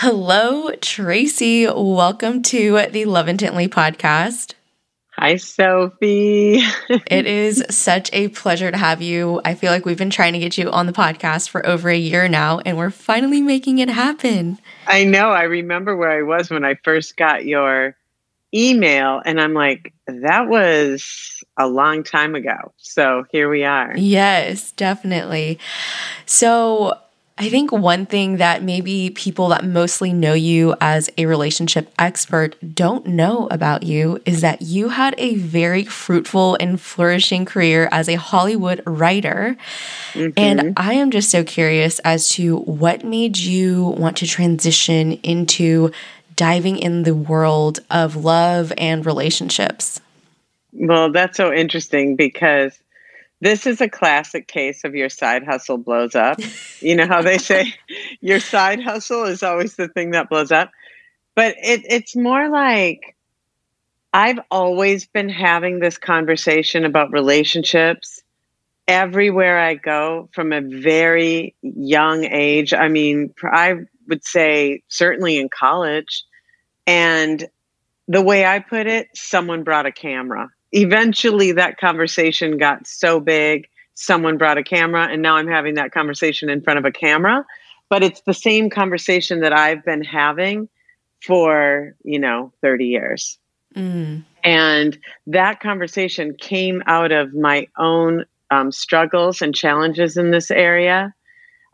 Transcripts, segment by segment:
Hello, Tracy. Welcome to the Love Intently podcast. Hi, Sophie. it is such a pleasure to have you. I feel like we've been trying to get you on the podcast for over a year now, and we're finally making it happen. I know. I remember where I was when I first got your email, and I'm like, that was a long time ago. So here we are. Yes, definitely. So, I think one thing that maybe people that mostly know you as a relationship expert don't know about you is that you had a very fruitful and flourishing career as a Hollywood writer. Mm-hmm. And I am just so curious as to what made you want to transition into diving in the world of love and relationships. Well, that's so interesting because this is a classic case of your side hustle blows up. you know how they say your side hustle is always the thing that blows up. But it, it's more like I've always been having this conversation about relationships everywhere I go from a very young age. I mean, I would say certainly in college. And the way I put it, someone brought a camera eventually that conversation got so big someone brought a camera and now i'm having that conversation in front of a camera. But it's the same conversation that i've been having for you know 30 years. Mm. and that conversation came out of my own um, struggles and challenges in this area.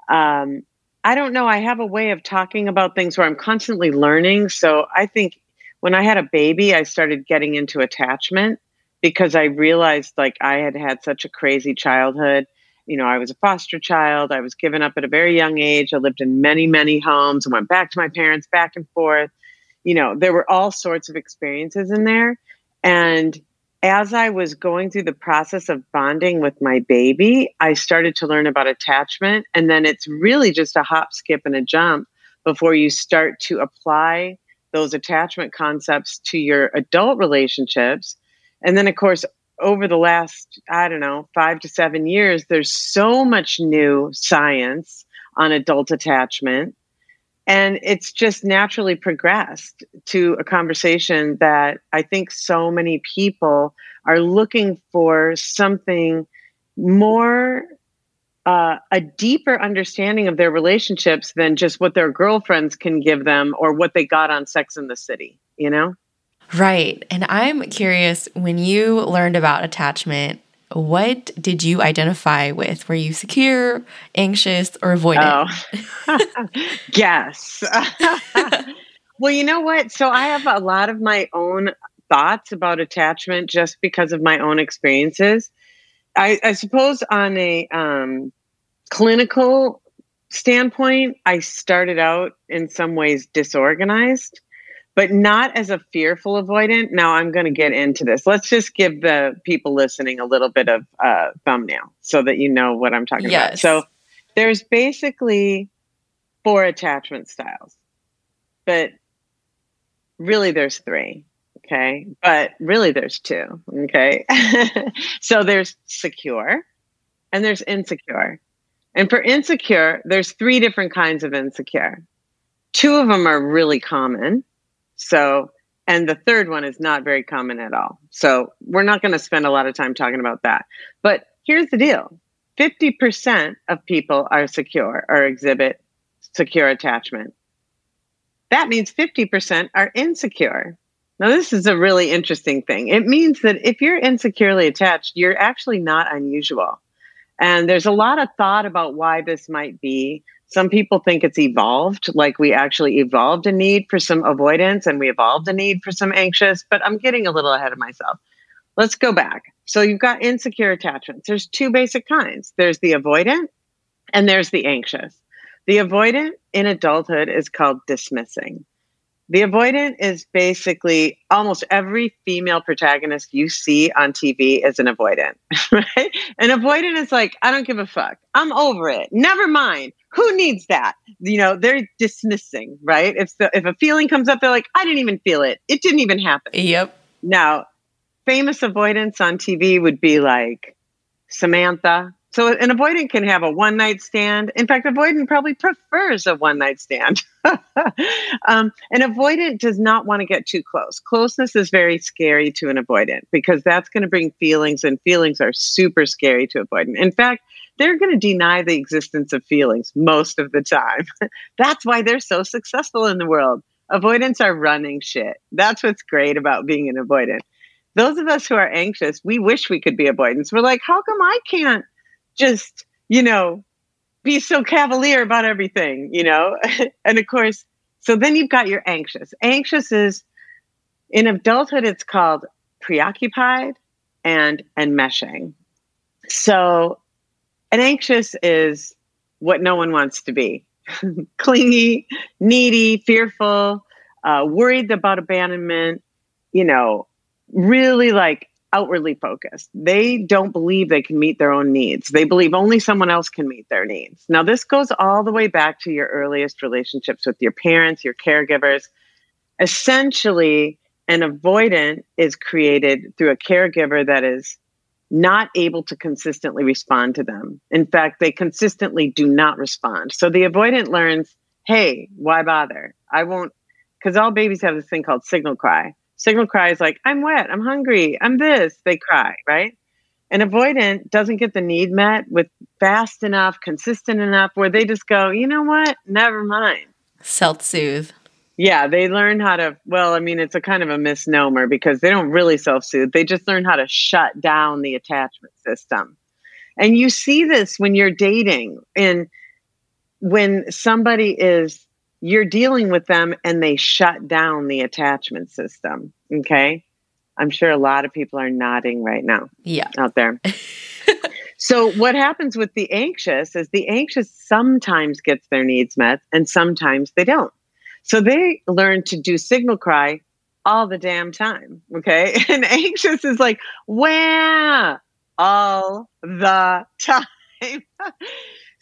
Um, i don't know i have a way of talking about things where i'm constantly learning. So i think when i had a baby i started getting into attachment because I realized like I had had such a crazy childhood. You know, I was a foster child. I was given up at a very young age. I lived in many, many homes and went back to my parents back and forth. You know, there were all sorts of experiences in there. And as I was going through the process of bonding with my baby, I started to learn about attachment. And then it's really just a hop, skip, and a jump before you start to apply those attachment concepts to your adult relationships and then, of course, over the last, I don't know, five to seven years, there's so much new science on adult attachment. And it's just naturally progressed to a conversation that I think so many people are looking for something more, uh, a deeper understanding of their relationships than just what their girlfriends can give them or what they got on Sex in the City, you know? Right. And I'm curious when you learned about attachment, what did you identify with? Were you secure, anxious, or avoidant? Oh, yes. well, you know what? So I have a lot of my own thoughts about attachment just because of my own experiences. I, I suppose on a um, clinical standpoint, I started out in some ways disorganized but not as a fearful avoidant. Now I'm going to get into this. Let's just give the people listening a little bit of uh, thumbnail so that you know what I'm talking yes. about. So there's basically four attachment styles, but really there's three. Okay. But really there's two. Okay. so there's secure and there's insecure. And for insecure, there's three different kinds of insecure. Two of them are really common so, and the third one is not very common at all. So, we're not going to spend a lot of time talking about that. But here's the deal 50% of people are secure or exhibit secure attachment. That means 50% are insecure. Now, this is a really interesting thing. It means that if you're insecurely attached, you're actually not unusual. And there's a lot of thought about why this might be. Some people think it's evolved, like we actually evolved a need for some avoidance and we evolved a need for some anxious, but I'm getting a little ahead of myself. Let's go back. So you've got insecure attachments. There's two basic kinds there's the avoidant and there's the anxious. The avoidant in adulthood is called dismissing. The avoidant is basically almost every female protagonist you see on TV is an avoidant, right? An avoidant is like, I don't give a fuck. I'm over it. Never mind. Who needs that? You know, they're dismissing, right? If the, if a feeling comes up, they're like, I didn't even feel it. It didn't even happen. Yep. Now, famous avoidance on TV would be like Samantha, So an avoidant can have a one night stand. In fact, avoidant probably prefers a one night stand. um, an avoidant does not want to get too close. Closeness is very scary to an avoidant because that's going to bring feelings, and feelings are super scary to avoidant. In fact, they're going to deny the existence of feelings most of the time. that's why they're so successful in the world. Avoidants are running shit. That's what's great about being an avoidant. Those of us who are anxious, we wish we could be avoidants. We're like, how come I can't just, you know, be so cavalier about everything, you know? and of course, so then you've got your anxious. Anxious is in adulthood, it's called preoccupied and enmeshing. So an anxious is what no one wants to be clingy, needy, fearful, uh, worried about abandonment, you know, really like outwardly focused. They don't believe they can meet their own needs. They believe only someone else can meet their needs. Now, this goes all the way back to your earliest relationships with your parents, your caregivers. Essentially, an avoidant is created through a caregiver that is not able to consistently respond to them. In fact, they consistently do not respond. So the avoidant learns, hey, why bother? I won't, because all babies have this thing called signal cry. Signal cry is like, I'm wet, I'm hungry, I'm this. They cry, right? An avoidant doesn't get the need met with fast enough, consistent enough, where they just go, you know what? Never mind. Self soothe. Yeah, they learn how to, well, I mean, it's a kind of a misnomer because they don't really self soothe. They just learn how to shut down the attachment system. And you see this when you're dating and when somebody is you're dealing with them and they shut down the attachment system. Okay. I'm sure a lot of people are nodding right now. Yeah. Out there. so, what happens with the anxious is the anxious sometimes gets their needs met and sometimes they don't. So, they learn to do signal cry all the damn time. Okay. And anxious is like, wow, all the time.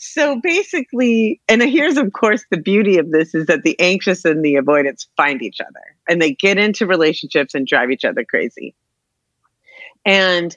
So basically, and here's of course the beauty of this is that the anxious and the avoidance find each other and they get into relationships and drive each other crazy. And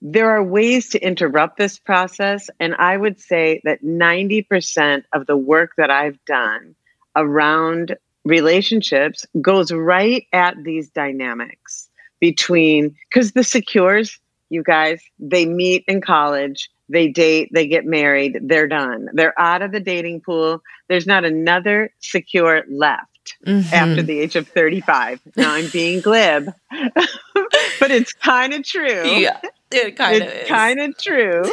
there are ways to interrupt this process. And I would say that 90% of the work that I've done around relationships goes right at these dynamics between, because the secures, you guys, they meet in college they date, they get married, they're done. They're out of the dating pool. There's not another secure left mm-hmm. after the age of 35. Now I'm being glib, but it's kind of true. Yeah, it kind of It's kind of true.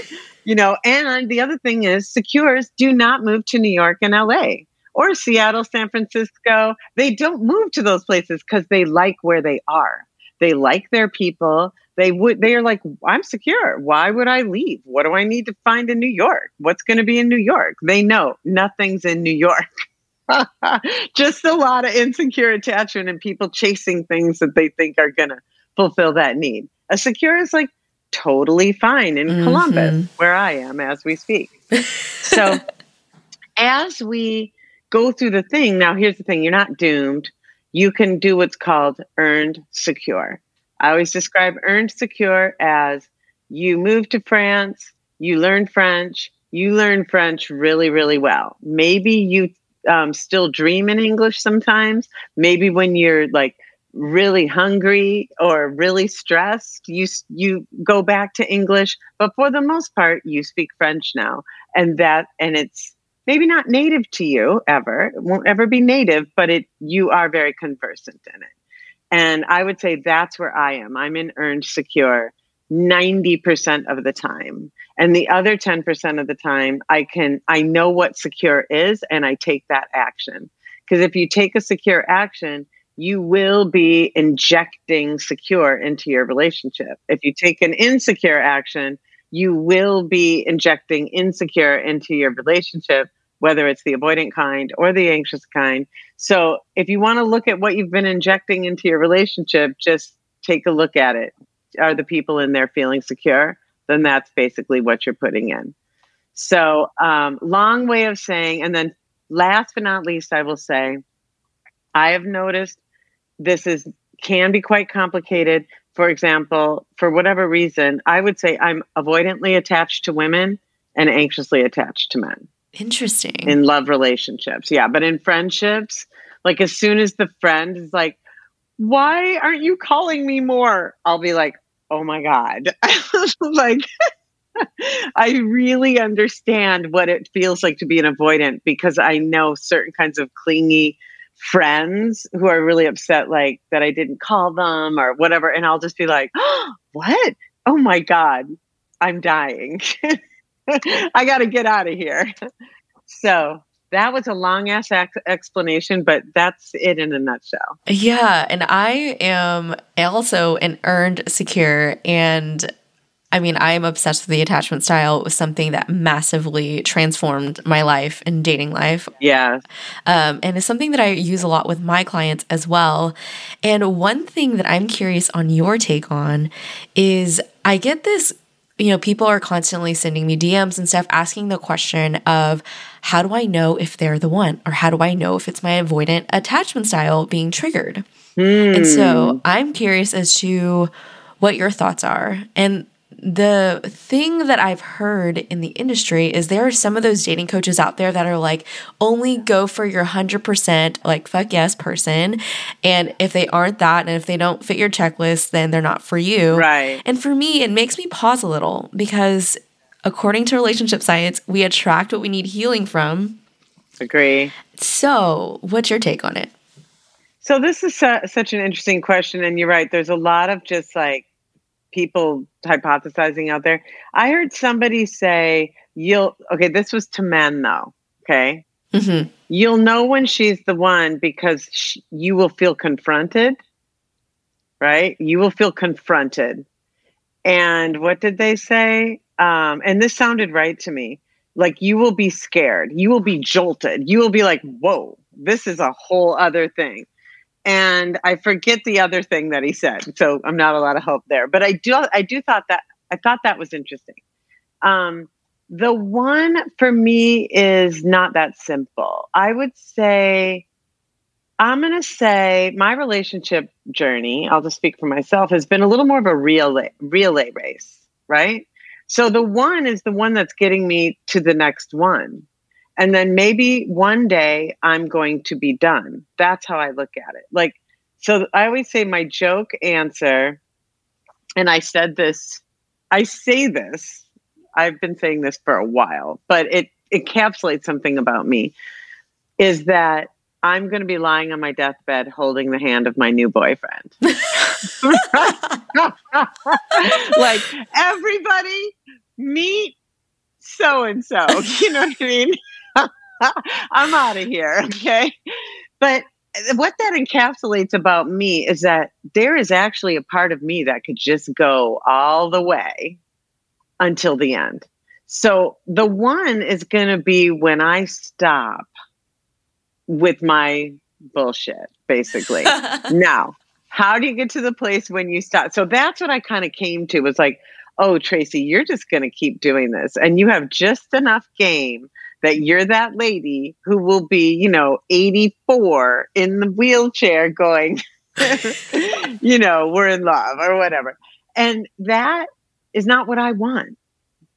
You know, and the other thing is secures do not move to New York and LA or Seattle, San Francisco. They don't move to those places because they like where they are. They like their people they would they are like i'm secure. Why would i leave? What do i need to find in new york? What's going to be in new york? They know nothing's in new york. Just a lot of insecure attachment and people chasing things that they think are going to fulfill that need. A secure is like totally fine in mm-hmm. columbus where i am as we speak. So as we go through the thing now here's the thing you're not doomed. You can do what's called earned secure I always describe earned secure as you move to France, you learn French, you learn French really, really well. Maybe you um, still dream in English sometimes. Maybe when you're like really hungry or really stressed, you you go back to English. But for the most part, you speak French now, and that and it's maybe not native to you ever. It won't ever be native, but it you are very conversant in it. And I would say that's where I am. I'm in earned secure 90% of the time. And the other 10% of the time, I can, I know what secure is and I take that action. Because if you take a secure action, you will be injecting secure into your relationship. If you take an insecure action, you will be injecting insecure into your relationship, whether it's the avoidant kind or the anxious kind. So if you want to look at what you've been injecting into your relationship, just take a look at it. Are the people in there feeling secure? Then that's basically what you're putting in. So, um, long way of saying, and then last but not least, I will say, I have noticed this is can be quite complicated. For example, for whatever reason, I would say I'm avoidantly attached to women and anxiously attached to men. Interesting. In love relationships. Yeah. But in friendships, like as soon as the friend is like, why aren't you calling me more? I'll be like, oh my God. like, I really understand what it feels like to be an avoidant because I know certain kinds of clingy friends who are really upset, like that I didn't call them or whatever. And I'll just be like, oh, what? Oh my God, I'm dying. I got to get out of here. So that was a long ass ex- explanation, but that's it in a nutshell. Yeah. And I am also an earned secure and I mean, I am obsessed with the attachment style. It was something that massively transformed my life and dating life. Yeah. Um, and it's something that I use a lot with my clients as well. And one thing that I'm curious on your take on is I get this you know, people are constantly sending me DMs and stuff asking the question of how do I know if they're the one or how do I know if it's my avoidant attachment style being triggered? Mm. And so hmm. I'm curious as to what your thoughts are. And the thing that I've heard in the industry is there are some of those dating coaches out there that are like, only go for your 100% like fuck yes person. And if they aren't that, and if they don't fit your checklist, then they're not for you. Right. And for me, it makes me pause a little because according to relationship science, we attract what we need healing from. Agree. So, what's your take on it? So, this is su- such an interesting question. And you're right. There's a lot of just like, people hypothesizing out there. I heard somebody say, you'll, okay, this was to men though. Okay. Mm-hmm. You'll know when she's the one because she, you will feel confronted, right? You will feel confronted. And what did they say? Um, and this sounded right to me. Like you will be scared. You will be jolted. You will be like, whoa, this is a whole other thing and I forget the other thing that he said. So I'm not a lot of help there. But I do I do thought that I thought that was interesting. Um, the one for me is not that simple. I would say I'm going to say my relationship journey, I'll just speak for myself, has been a little more of a relay, relay race, right? So the one is the one that's getting me to the next one. And then maybe one day I'm going to be done. That's how I look at it. Like, so I always say my joke answer, and I said this, I say this, I've been saying this for a while, but it encapsulates something about me is that I'm going to be lying on my deathbed holding the hand of my new boyfriend. like, everybody meet so and so. You know what I mean? I'm out of here. Okay. But eh, what that encapsulates about me is that there is actually a part of me that could just go all the way until the end. So the one is going to be when I stop with my bullshit, basically. now, how do you get to the place when you stop? So that's what I kind of came to was like, oh, Tracy, you're just going to keep doing this. And you have just enough game that you're that lady who will be, you know, 84 in the wheelchair going, you know, we're in love or whatever. And that is not what I want.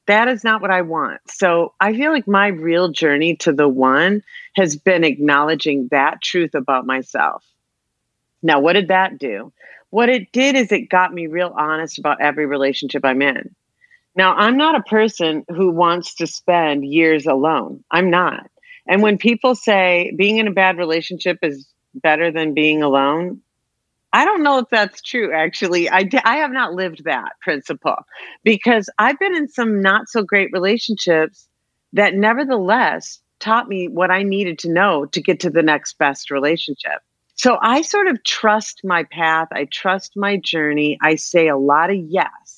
That is not what I want. So I feel like my real journey to the one has been acknowledging that truth about myself. Now, what did that do? What it did is it got me real honest about every relationship I'm in. Now, I'm not a person who wants to spend years alone. I'm not. And when people say being in a bad relationship is better than being alone, I don't know if that's true, actually. I, I have not lived that principle because I've been in some not so great relationships that nevertheless taught me what I needed to know to get to the next best relationship. So I sort of trust my path. I trust my journey. I say a lot of yes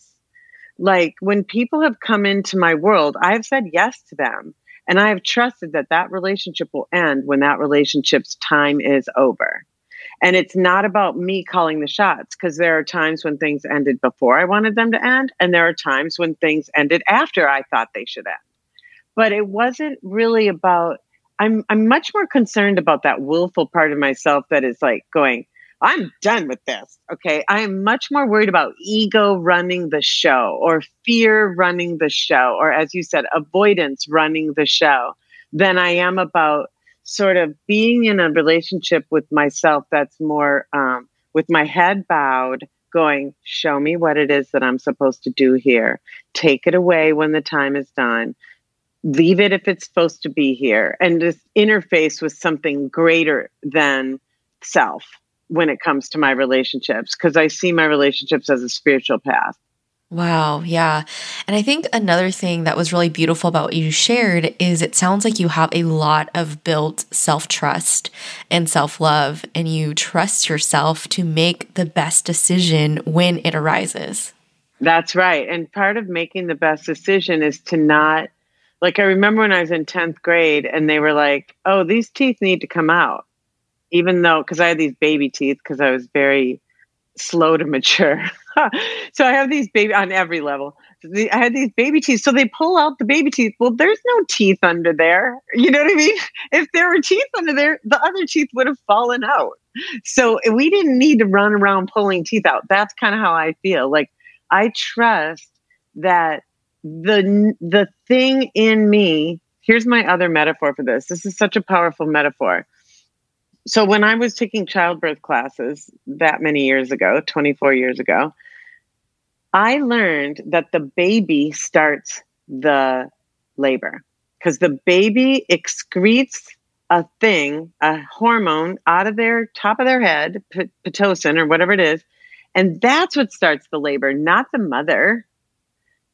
like when people have come into my world, I have said yes to them. And I have trusted that that relationship will end when that relationship's time is over. And it's not about me calling the shots because there are times when things ended before I wanted them to end, and there are times when things ended after I thought they should end. But it wasn't really about, I'm, I'm much more concerned about that willful part of myself that is like going, I'm done with this. Okay. I am much more worried about ego running the show or fear running the show, or as you said, avoidance running the show than I am about sort of being in a relationship with myself that's more um, with my head bowed, going, show me what it is that I'm supposed to do here. Take it away when the time is done. Leave it if it's supposed to be here. And just interface with something greater than self when it comes to my relationships, because I see my relationships as a spiritual path. Wow. Yeah. And I think another thing that was really beautiful about what you shared is it sounds like you have a lot of built self trust and self love, and you trust yourself to make the best decision when it arises. That's right. And part of making the best decision is to not, like, I remember when I was in 10th grade and they were like, oh, these teeth need to come out. Even though, because I had these baby teeth, because I was very slow to mature. so I have these baby on every level. I had these baby teeth. So they pull out the baby teeth. Well, there's no teeth under there. You know what I mean? If there were teeth under there, the other teeth would have fallen out. So we didn't need to run around pulling teeth out. That's kind of how I feel. Like I trust that the the thing in me. Here's my other metaphor for this. This is such a powerful metaphor so when I was taking childbirth classes that many years ago, 24 years ago, I learned that the baby starts the labor because the baby excretes a thing, a hormone out of their top of their head, p- pitocin or whatever it is, and that's what starts the labor, not the mother.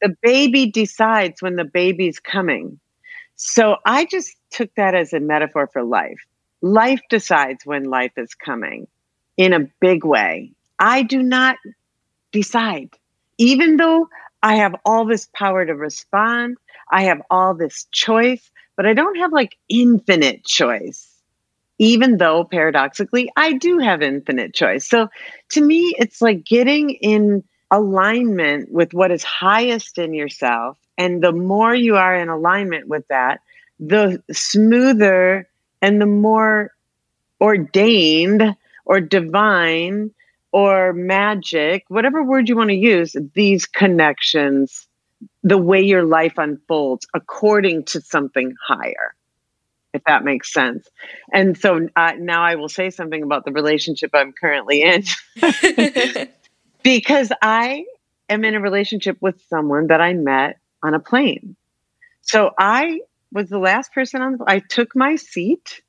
The baby decides when the baby's coming. So I just took that as a metaphor for life life decides when life is coming in a big way. I do not decide. Even though I have all this power to respond, I have all this choice, but I don't have like infinite choice. Even though paradoxically, I do have infinite choice. So to me, it's like getting in alignment with what is highest in yourself. And the more you are in alignment with that, the smoother and the more ordained or divine or magic, whatever word you want to use, these connections, the way your life unfolds according to something higher, if that makes sense. And so uh, now I will say something about the relationship I'm currently in. because I am in a relationship with someone that I met on a plane. So I was the last person on the I took my seat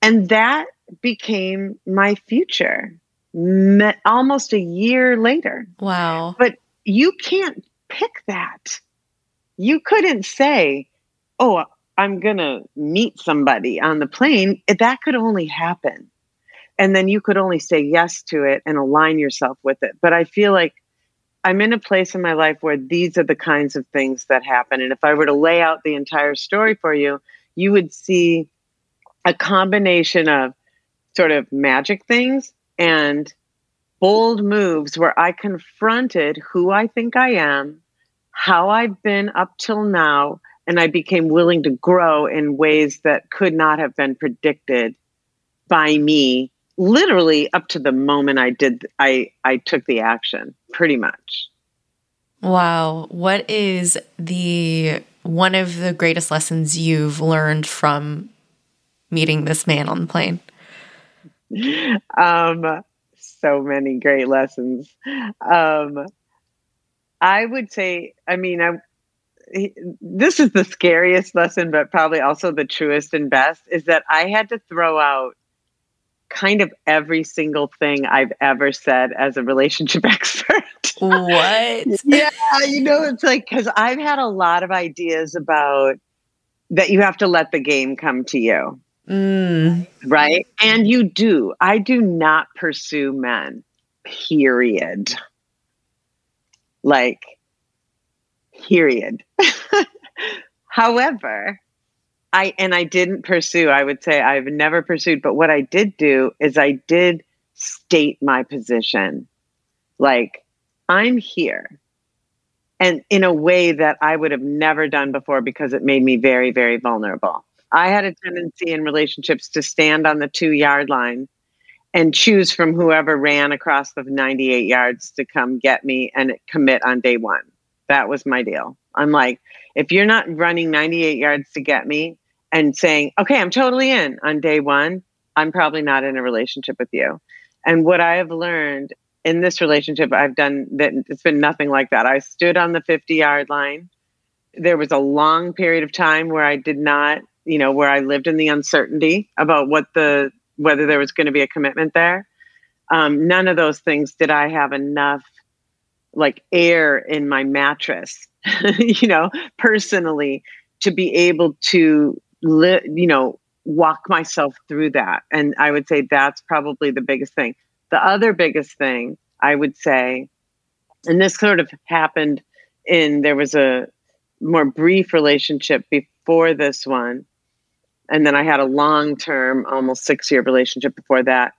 and that became my future me- almost a year later. Wow. But you can't pick that. You couldn't say, "Oh, I'm going to meet somebody on the plane." That could only happen. And then you could only say yes to it and align yourself with it. But I feel like I'm in a place in my life where these are the kinds of things that happen. And if I were to lay out the entire story for you, you would see a combination of sort of magic things and bold moves where I confronted who I think I am, how I've been up till now, and I became willing to grow in ways that could not have been predicted by me literally up to the moment I did I I took the action pretty much. Wow, what is the one of the greatest lessons you've learned from meeting this man on the plane? Um so many great lessons. Um I would say I mean I this is the scariest lesson but probably also the truest and best is that I had to throw out kind of every single thing I've ever said as a relationship expert. What? yeah, you know, it's like because I've had a lot of ideas about that you have to let the game come to you. Mm. Right. And you do. I do not pursue men, period. Like, period. However, I and I didn't pursue. I would say I've never pursued, but what I did do is I did state my position. Like I'm here. And in a way that I would have never done before because it made me very very vulnerable. I had a tendency in relationships to stand on the 2-yard line and choose from whoever ran across the 98 yards to come get me and commit on day one. That was my deal. I'm like, if you're not running 98 yards to get me and saying, okay, I'm totally in on day one, I'm probably not in a relationship with you. And what I have learned in this relationship, I've done that it's been nothing like that. I stood on the 50 yard line. There was a long period of time where I did not, you know, where I lived in the uncertainty about what the, whether there was going to be a commitment there. Um, none of those things did I have enough like air in my mattress, you know, personally to be able to, li- you know, walk myself through that. And I would say that's probably the biggest thing. The other biggest thing I would say, and this sort of happened in there was a more brief relationship before this one. And then I had a long term, almost six year relationship before that.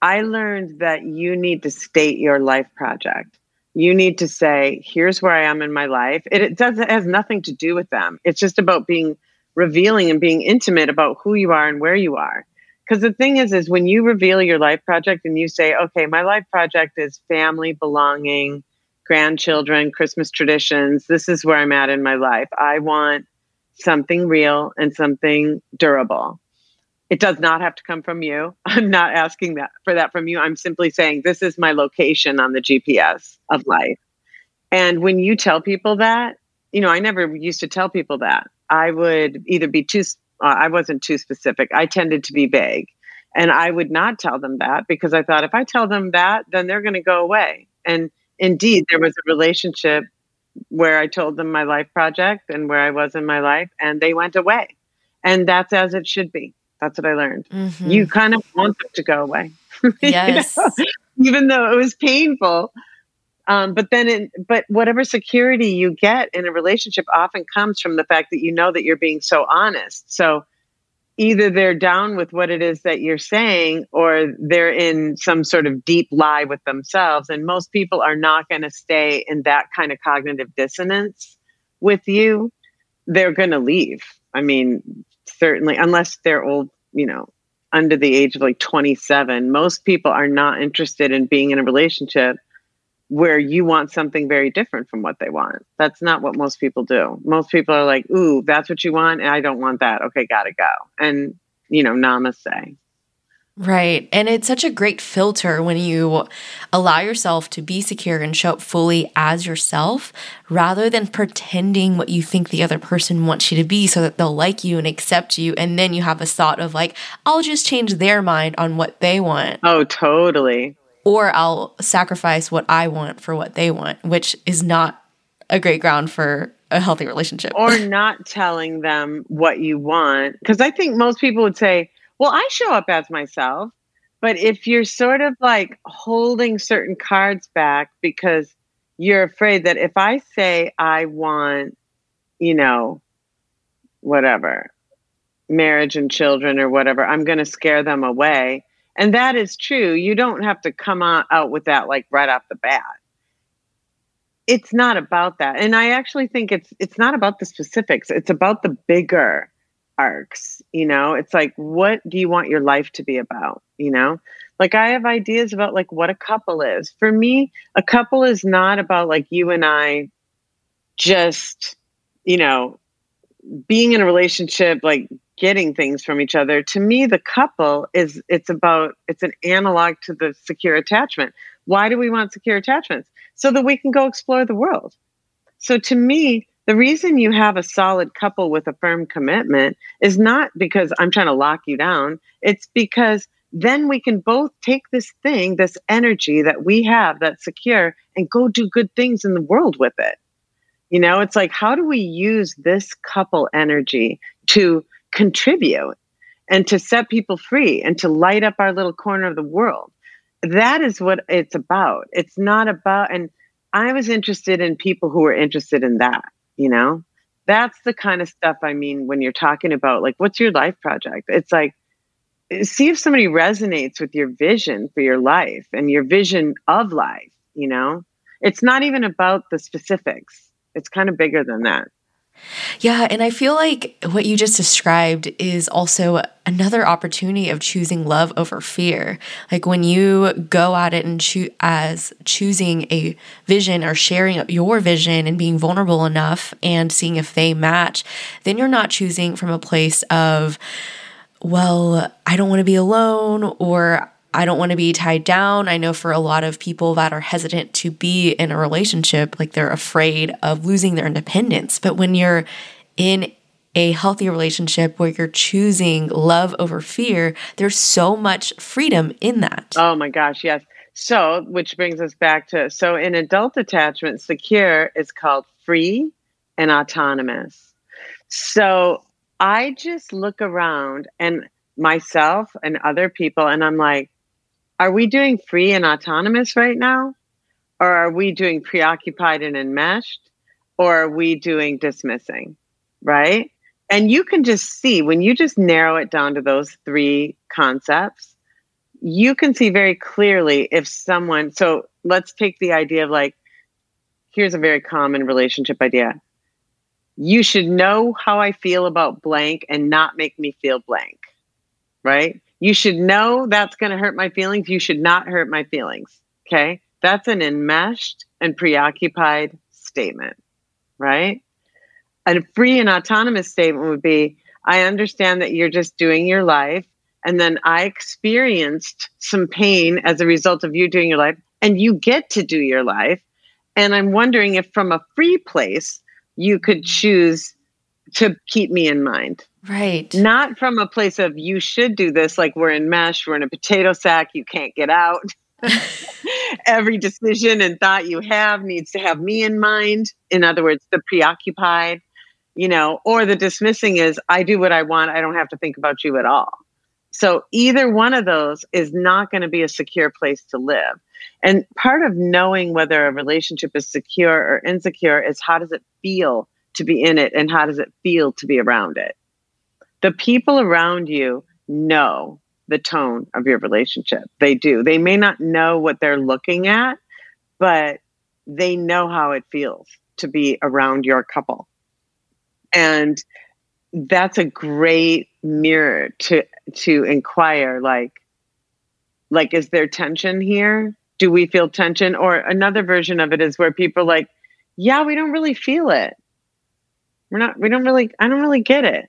I learned that you need to state your life project. You need to say, here's where I am in my life. It, it does it has nothing to do with them. It's just about being revealing and being intimate about who you are and where you are. Because the thing is, is when you reveal your life project and you say, okay, my life project is family, belonging, grandchildren, Christmas traditions. This is where I'm at in my life. I want something real and something durable. It does not have to come from you. I'm not asking that for that from you. I'm simply saying this is my location on the GPS of life. And when you tell people that, you know, I never used to tell people that. I would either be too uh, I wasn't too specific. I tended to be vague. And I would not tell them that because I thought if I tell them that, then they're going to go away. And indeed, there was a relationship where I told them my life project and where I was in my life, and they went away. And that's as it should be. That's what I learned. Mm-hmm. You kind of want them to go away. Yes. you know? Even though it was painful, um, but then, but whatever security you get in a relationship often comes from the fact that you know that you're being so honest. So either they're down with what it is that you're saying, or they're in some sort of deep lie with themselves. And most people are not going to stay in that kind of cognitive dissonance with you. They're going to leave. I mean, certainly, unless they're old, you know, under the age of like 27, most people are not interested in being in a relationship where you want something very different from what they want. That's not what most people do. Most people are like, ooh, that's what you want. And I don't want that. Okay, gotta go. And, you know, namaste. Right. And it's such a great filter when you allow yourself to be secure and show up fully as yourself rather than pretending what you think the other person wants you to be so that they'll like you and accept you. And then you have a thought of like, I'll just change their mind on what they want. Oh, totally or I'll sacrifice what I want for what they want, which is not a great ground for a healthy relationship. or not telling them what you want. Because I think most people would say, well, I show up as myself. But if you're sort of like holding certain cards back because you're afraid that if I say I want, you know, whatever, marriage and children or whatever, I'm going to scare them away and that is true. You don't have to come out with that like right off the bat. It's not about that. And I actually think it's it's not about the specifics. It's about the bigger arcs, you know? It's like what do you want your life to be about, you know? Like I have ideas about like what a couple is. For me, a couple is not about like you and I just, you know, being in a relationship like getting things from each other. To me the couple is it's about it's an analog to the secure attachment. Why do we want secure attachments? So that we can go explore the world. So to me the reason you have a solid couple with a firm commitment is not because i'm trying to lock you down. It's because then we can both take this thing this energy that we have that's secure and go do good things in the world with it. You know it's like how do we use this couple energy to contribute and to set people free and to light up our little corner of the world. That is what it's about. It's not about, and I was interested in people who were interested in that, you know? That's the kind of stuff I mean when you're talking about, like, what's your life project? It's like, see if somebody resonates with your vision for your life and your vision of life, you know? It's not even about the specifics, it's kind of bigger than that. Yeah, and I feel like what you just described is also another opportunity of choosing love over fear. Like when you go at it and choose as choosing a vision or sharing your vision and being vulnerable enough and seeing if they match, then you're not choosing from a place of well, I don't want to be alone or I don't want to be tied down. I know for a lot of people that are hesitant to be in a relationship, like they're afraid of losing their independence. But when you're in a healthy relationship where you're choosing love over fear, there's so much freedom in that. Oh my gosh, yes. So, which brings us back to so in adult attachment, secure is called free and autonomous. So, I just look around and myself and other people, and I'm like, are we doing free and autonomous right now? Or are we doing preoccupied and enmeshed? Or are we doing dismissing? Right? And you can just see when you just narrow it down to those three concepts, you can see very clearly if someone, so let's take the idea of like, here's a very common relationship idea. You should know how I feel about blank and not make me feel blank, right? You should know that's going to hurt my feelings. You should not hurt my feelings. Okay. That's an enmeshed and preoccupied statement, right? A free and autonomous statement would be I understand that you're just doing your life. And then I experienced some pain as a result of you doing your life, and you get to do your life. And I'm wondering if, from a free place, you could choose to keep me in mind. Right. Not from a place of you should do this, like we're in mesh, we're in a potato sack, you can't get out. Every decision and thought you have needs to have me in mind. In other words, the preoccupied, you know, or the dismissing is I do what I want, I don't have to think about you at all. So either one of those is not going to be a secure place to live. And part of knowing whether a relationship is secure or insecure is how does it feel to be in it and how does it feel to be around it? The people around you know the tone of your relationship. They do. They may not know what they're looking at, but they know how it feels to be around your couple. And that's a great mirror to to inquire like like is there tension here? Do we feel tension or another version of it is where people like yeah, we don't really feel it. We're not, we don't really, I don't really get it.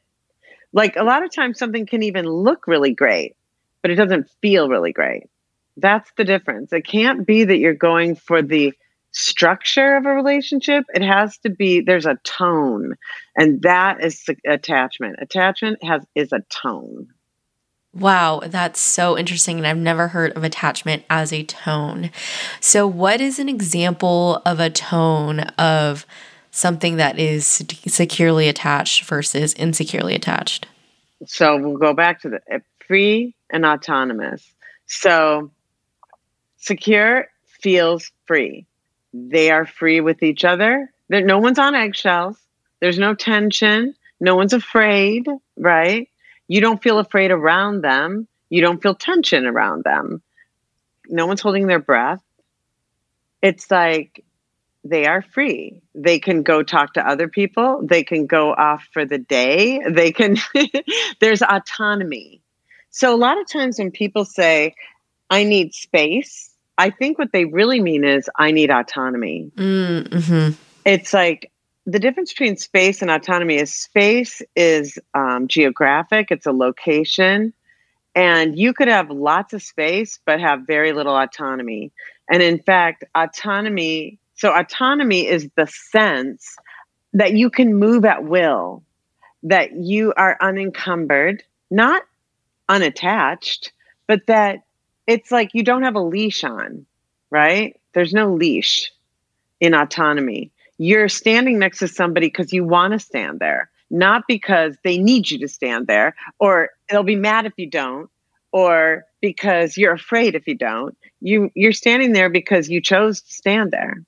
Like a lot of times something can even look really great, but it doesn't feel really great. That's the difference. It can't be that you're going for the structure of a relationship. It has to be, there's a tone, and that is attachment. Attachment has, is a tone. Wow, that's so interesting. And I've never heard of attachment as a tone. So, what is an example of a tone of something that is securely attached versus insecurely attached? So we'll go back to the uh, free and autonomous. So secure feels free. They are free with each other. There, no one's on eggshells. There's no tension. No one's afraid, right? You don't feel afraid around them. You don't feel tension around them. No one's holding their breath. It's like they are free. They can go talk to other people. They can go off for the day. They can, there's autonomy. So, a lot of times when people say, I need space, I think what they really mean is, I need autonomy. Mm-hmm. It's like the difference between space and autonomy is space is um, geographic, it's a location. And you could have lots of space, but have very little autonomy. And in fact, autonomy so, autonomy is the sense that you can move at will, that you are unencumbered, not unattached, but that it's like you don't have a leash on, right? There's no leash in autonomy. You're standing next to somebody because you want to stand there, not because they need you to stand there, or they'll be mad if you don't, or because you're afraid if you don't. You you're standing there because you chose to stand there.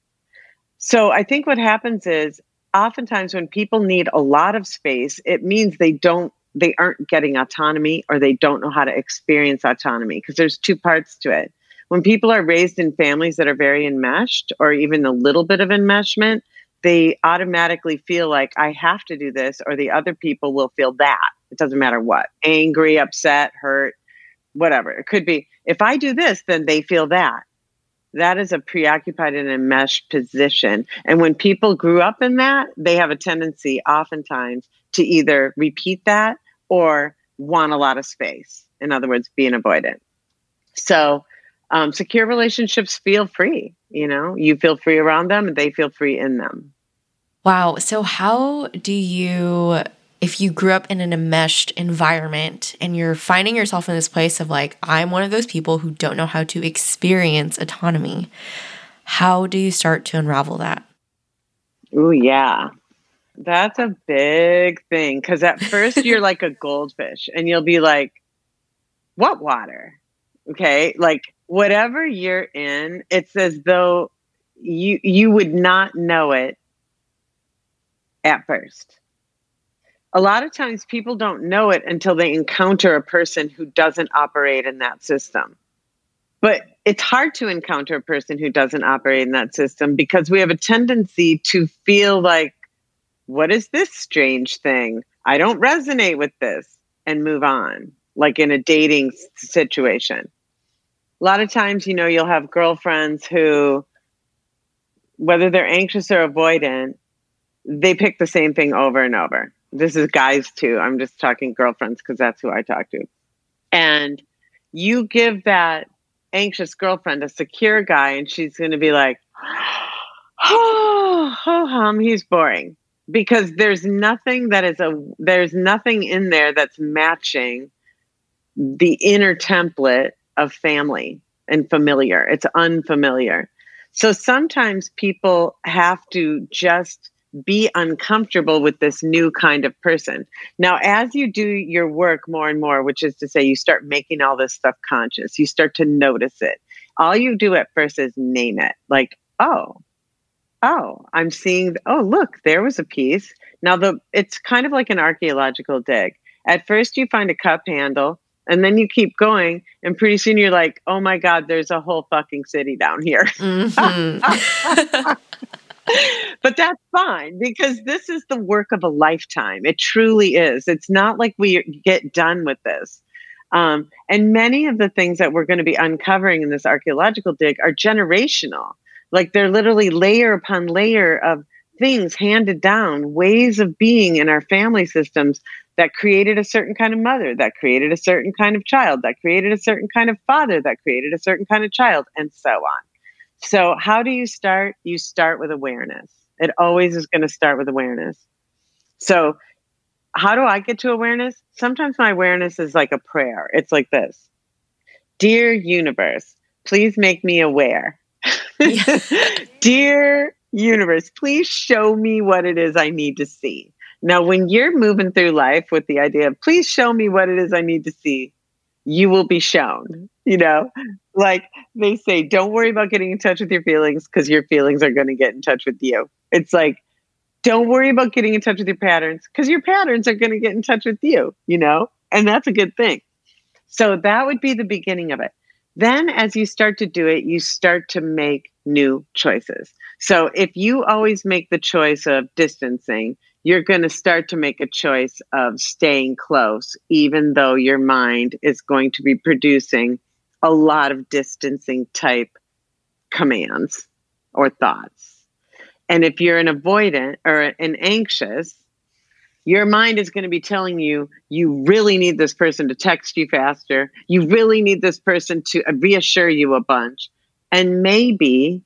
So I think what happens is oftentimes when people need a lot of space, it means they don't they aren't getting autonomy or they don't know how to experience autonomy because there's two parts to it. When people are raised in families that are very enmeshed or even a little bit of enmeshment, they automatically feel like I have to do this or the other people will feel that. It doesn't matter what angry, upset, hurt, whatever. It could be if I do this, then they feel that. That is a preoccupied and enmeshed position. And when people grew up in that, they have a tendency oftentimes to either repeat that or want a lot of space. In other words, being avoidant. So, um, secure relationships feel free. You know, you feel free around them and they feel free in them. Wow. So, how do you, if you grew up in an enmeshed environment and you're finding yourself in this place of like, I'm one of those people who don't know how to experience autonomy, how do you start to unravel that? Oh, yeah. That's a big thing because at first you're like a goldfish and you'll be like, what water? Okay. Like whatever you're in, it's as though you you would not know it at first. A lot of times people don't know it until they encounter a person who doesn't operate in that system. But it's hard to encounter a person who doesn't operate in that system because we have a tendency to feel like, what is this strange thing? I don't resonate with this and move on, like in a dating situation a lot of times, you know, you'll have girlfriends who, whether they're anxious or avoidant, they pick the same thing over and over. This is guys too. I'm just talking girlfriends because that's who I talk to. And you give that anxious girlfriend a secure guy, and she's going to be like, oh, ho hum, he's boring. Because there's nothing that is a, there's nothing in there that's matching the inner template of family and familiar. It's unfamiliar. So sometimes people have to just be uncomfortable with this new kind of person. Now, as you do your work more and more, which is to say, you start making all this stuff conscious, you start to notice it. All you do at first is name it like, oh, oh, I'm seeing, oh, look, there was a piece. Now, the it's kind of like an archaeological dig. At first, you find a cup handle, and then you keep going, and pretty soon you're like, oh my God, there's a whole fucking city down here. Mm-hmm. but that's fine because this is the work of a lifetime. It truly is. It's not like we get done with this. Um, and many of the things that we're going to be uncovering in this archaeological dig are generational. Like they're literally layer upon layer of things handed down, ways of being in our family systems that created a certain kind of mother, that created a certain kind of child, that created a certain kind of father, that created a certain kind of child, and so on. So, how do you start? You start with awareness. It always is going to start with awareness. So, how do I get to awareness? Sometimes my awareness is like a prayer. It's like this Dear universe, please make me aware. Dear universe, please show me what it is I need to see. Now, when you're moving through life with the idea of, please show me what it is I need to see, you will be shown. You know, like they say, don't worry about getting in touch with your feelings because your feelings are going to get in touch with you. It's like, don't worry about getting in touch with your patterns because your patterns are going to get in touch with you, you know, and that's a good thing. So that would be the beginning of it. Then, as you start to do it, you start to make new choices. So, if you always make the choice of distancing, you're going to start to make a choice of staying close, even though your mind is going to be producing a lot of distancing type commands or thoughts. And if you're an avoidant or an anxious, your mind is going to be telling you you really need this person to text you faster. You really need this person to reassure you a bunch. And maybe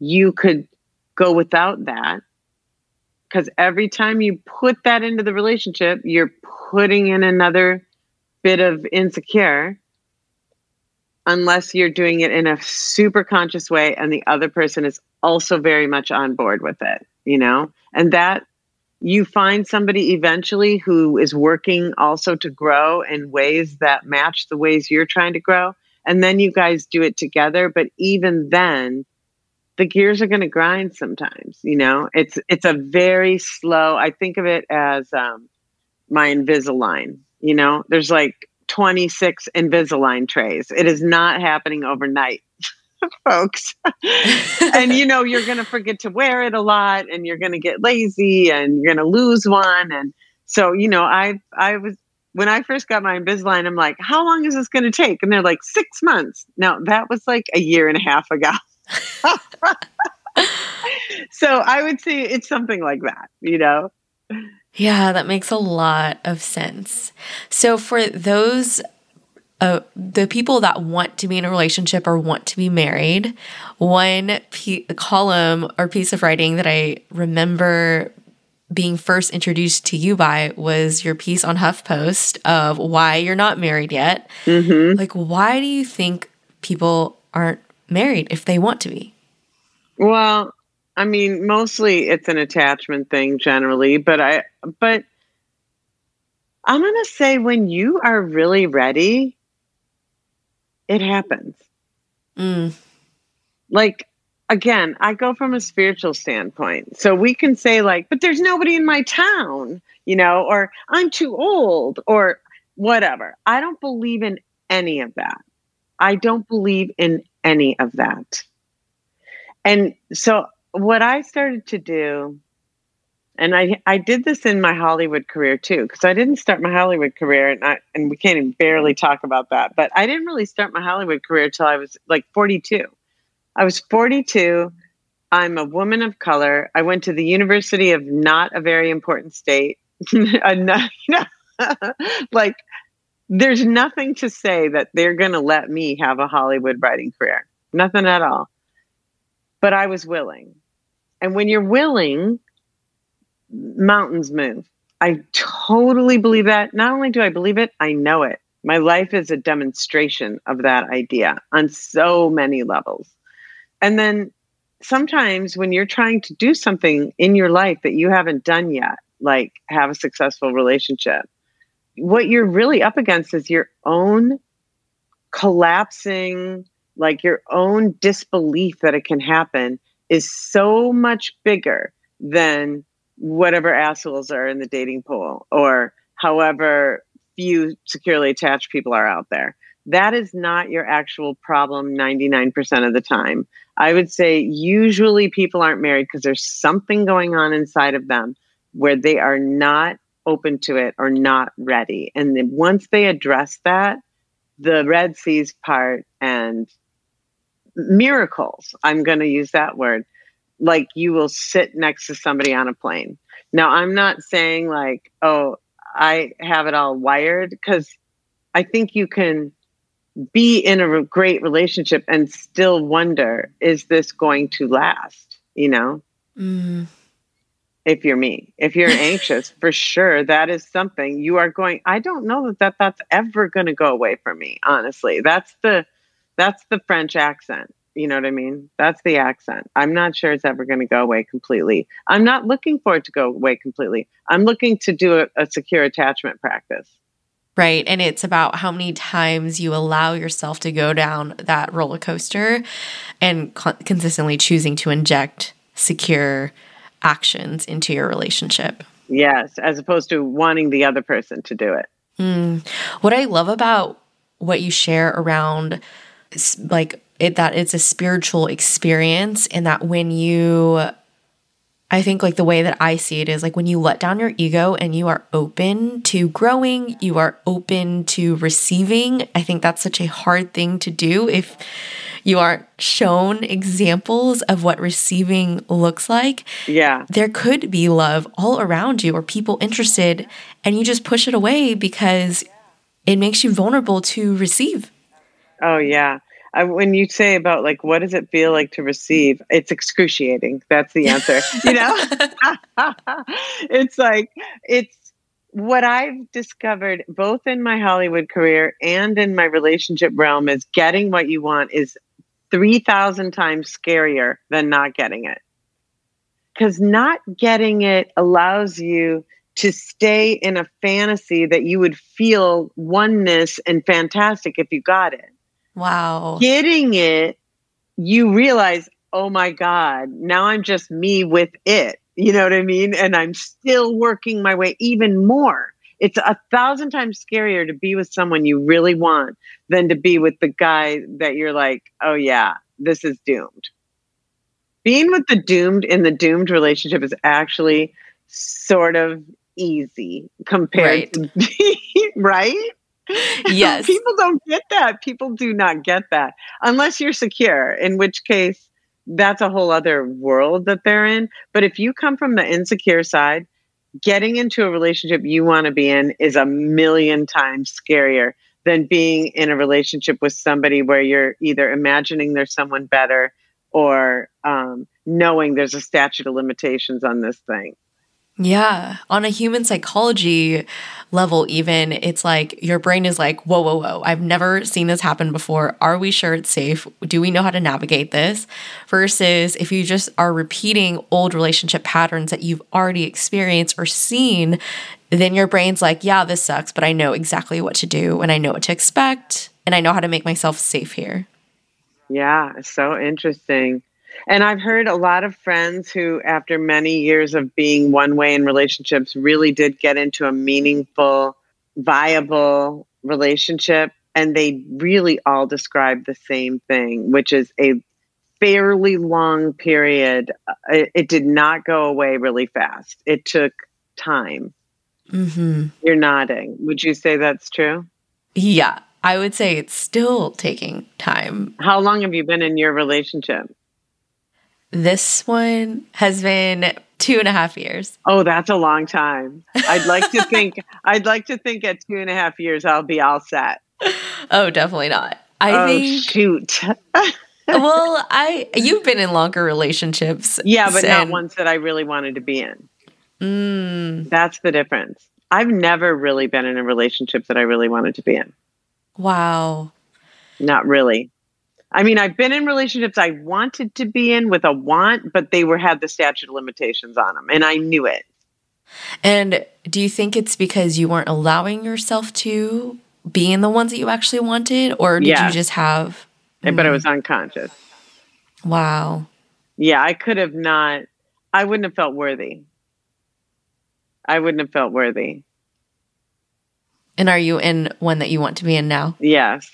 you could go without that because every time you put that into the relationship, you're putting in another bit of insecure unless you're doing it in a super conscious way and the other person is also very much on board with it, you know? And that you find somebody eventually who is working also to grow in ways that match the ways you're trying to grow. And then you guys do it together. But even then, the gears are going to grind sometimes you know it's it's a very slow i think of it as um, my invisalign you know there's like 26 invisalign trays it is not happening overnight folks. and you know, you're going to forget to wear it a lot and you're going to get lazy and you're going to lose one. And so, you know, I, I was, when I first got my Invisalign, I'm like, how long is this going to take? And they're like, six months. Now, that was like a year and a half ago. so I would say it's something like that, you know? Yeah, that makes a lot of sense. So, for those uh, the people that want to be in a relationship or want to be married, one p- column or piece of writing that I remember being first introduced to you by was your piece on HuffPost of why you're not married yet. Mm-hmm. Like, why do you think people aren't married if they want to be? Well, I mean, mostly it's an attachment thing generally, but I, but I'm going to say when you are really ready, it happens. Mm. Like, again, I go from a spiritual standpoint. So we can say, like, but there's nobody in my town, you know, or I'm too old, or whatever. I don't believe in any of that. I don't believe in any of that. And so, what I started to do and I I did this in my Hollywood career too because I didn't start my Hollywood career and I and we can't even barely talk about that but I didn't really start my Hollywood career till I was like 42 I was 42 I'm a woman of color. I went to the University of not a very important state. Like there's nothing to say that they're going to let me have a Hollywood writing career. Nothing at all. But I was willing and when you're willing mountains move. I totally believe that. Not only do I believe it, I know it. My life is a demonstration of that idea on so many levels. And then sometimes when you're trying to do something in your life that you haven't done yet, like have a successful relationship, what you're really up against is your own collapsing, like your own disbelief that it can happen is so much bigger than whatever assholes are in the dating pool or however few securely attached people are out there. That is not your actual problem 99% of the time. I would say usually people aren't married because there's something going on inside of them where they are not open to it or not ready. And then once they address that, the Red Seas part and miracles, I'm going to use that word, like you will sit next to somebody on a plane. Now, I'm not saying like, oh, I have it all wired because I think you can be in a great relationship and still wonder, is this going to last? You know? Mm. If you're me, if you're anxious, for sure, that is something you are going. I don't know that, that that's ever going to go away from me. Honestly, that's the that's the French accent. You know what I mean? That's the accent. I'm not sure it's ever going to go away completely. I'm not looking for it to go away completely. I'm looking to do a, a secure attachment practice. Right. And it's about how many times you allow yourself to go down that roller coaster and co- consistently choosing to inject secure actions into your relationship. Yes, as opposed to wanting the other person to do it. Mm. What I love about what you share around like it that it's a spiritual experience and that when you I think like the way that I see it is like when you let down your ego and you are open to growing, you are open to receiving. I think that's such a hard thing to do if you aren't shown examples of what receiving looks like. Yeah. There could be love all around you or people interested and you just push it away because it makes you vulnerable to receive. Oh yeah. I, when you say about like what does it feel like to receive it's excruciating. That's the answer you know? It's like it's what i've discovered both in my hollywood career and in my relationship realm is getting what you want is 3000 times scarier than not getting it. Because not getting it allows you to stay in a fantasy that you would feel oneness and fantastic if you got it Wow. Getting it, you realize, oh my God, now I'm just me with it. You know what I mean? And I'm still working my way even more. It's a thousand times scarier to be with someone you really want than to be with the guy that you're like, oh yeah, this is doomed. Being with the doomed in the doomed relationship is actually sort of easy compared right. to right? Yes. People don't get that. People do not get that unless you're secure, in which case that's a whole other world that they're in. But if you come from the insecure side, getting into a relationship you want to be in is a million times scarier than being in a relationship with somebody where you're either imagining there's someone better or um, knowing there's a statute of limitations on this thing. Yeah. On a human psychology level, even, it's like your brain is like, whoa, whoa, whoa. I've never seen this happen before. Are we sure it's safe? Do we know how to navigate this? Versus if you just are repeating old relationship patterns that you've already experienced or seen, then your brain's like, yeah, this sucks, but I know exactly what to do and I know what to expect and I know how to make myself safe here. Yeah, so interesting. And I've heard a lot of friends who, after many years of being one way in relationships, really did get into a meaningful, viable relationship. And they really all describe the same thing, which is a fairly long period. It, it did not go away really fast, it took time. Mm-hmm. You're nodding. Would you say that's true? Yeah, I would say it's still taking time. How long have you been in your relationship? This one has been two and a half years. Oh, that's a long time. I'd like to think. I'd like to think at two and a half years I'll be all set. Oh, definitely not. I oh, think. Shoot. well, I you've been in longer relationships. Yeah, but and, not ones that I really wanted to be in. Mm. That's the difference. I've never really been in a relationship that I really wanted to be in. Wow. Not really. I mean, I've been in relationships I wanted to be in with a want, but they were had the statute of limitations on them, and I knew it. And do you think it's because you weren't allowing yourself to be in the ones that you actually wanted, or did you just have? Mm. But I was unconscious. Wow. Yeah, I could have not. I wouldn't have felt worthy. I wouldn't have felt worthy. And are you in one that you want to be in now? Yes.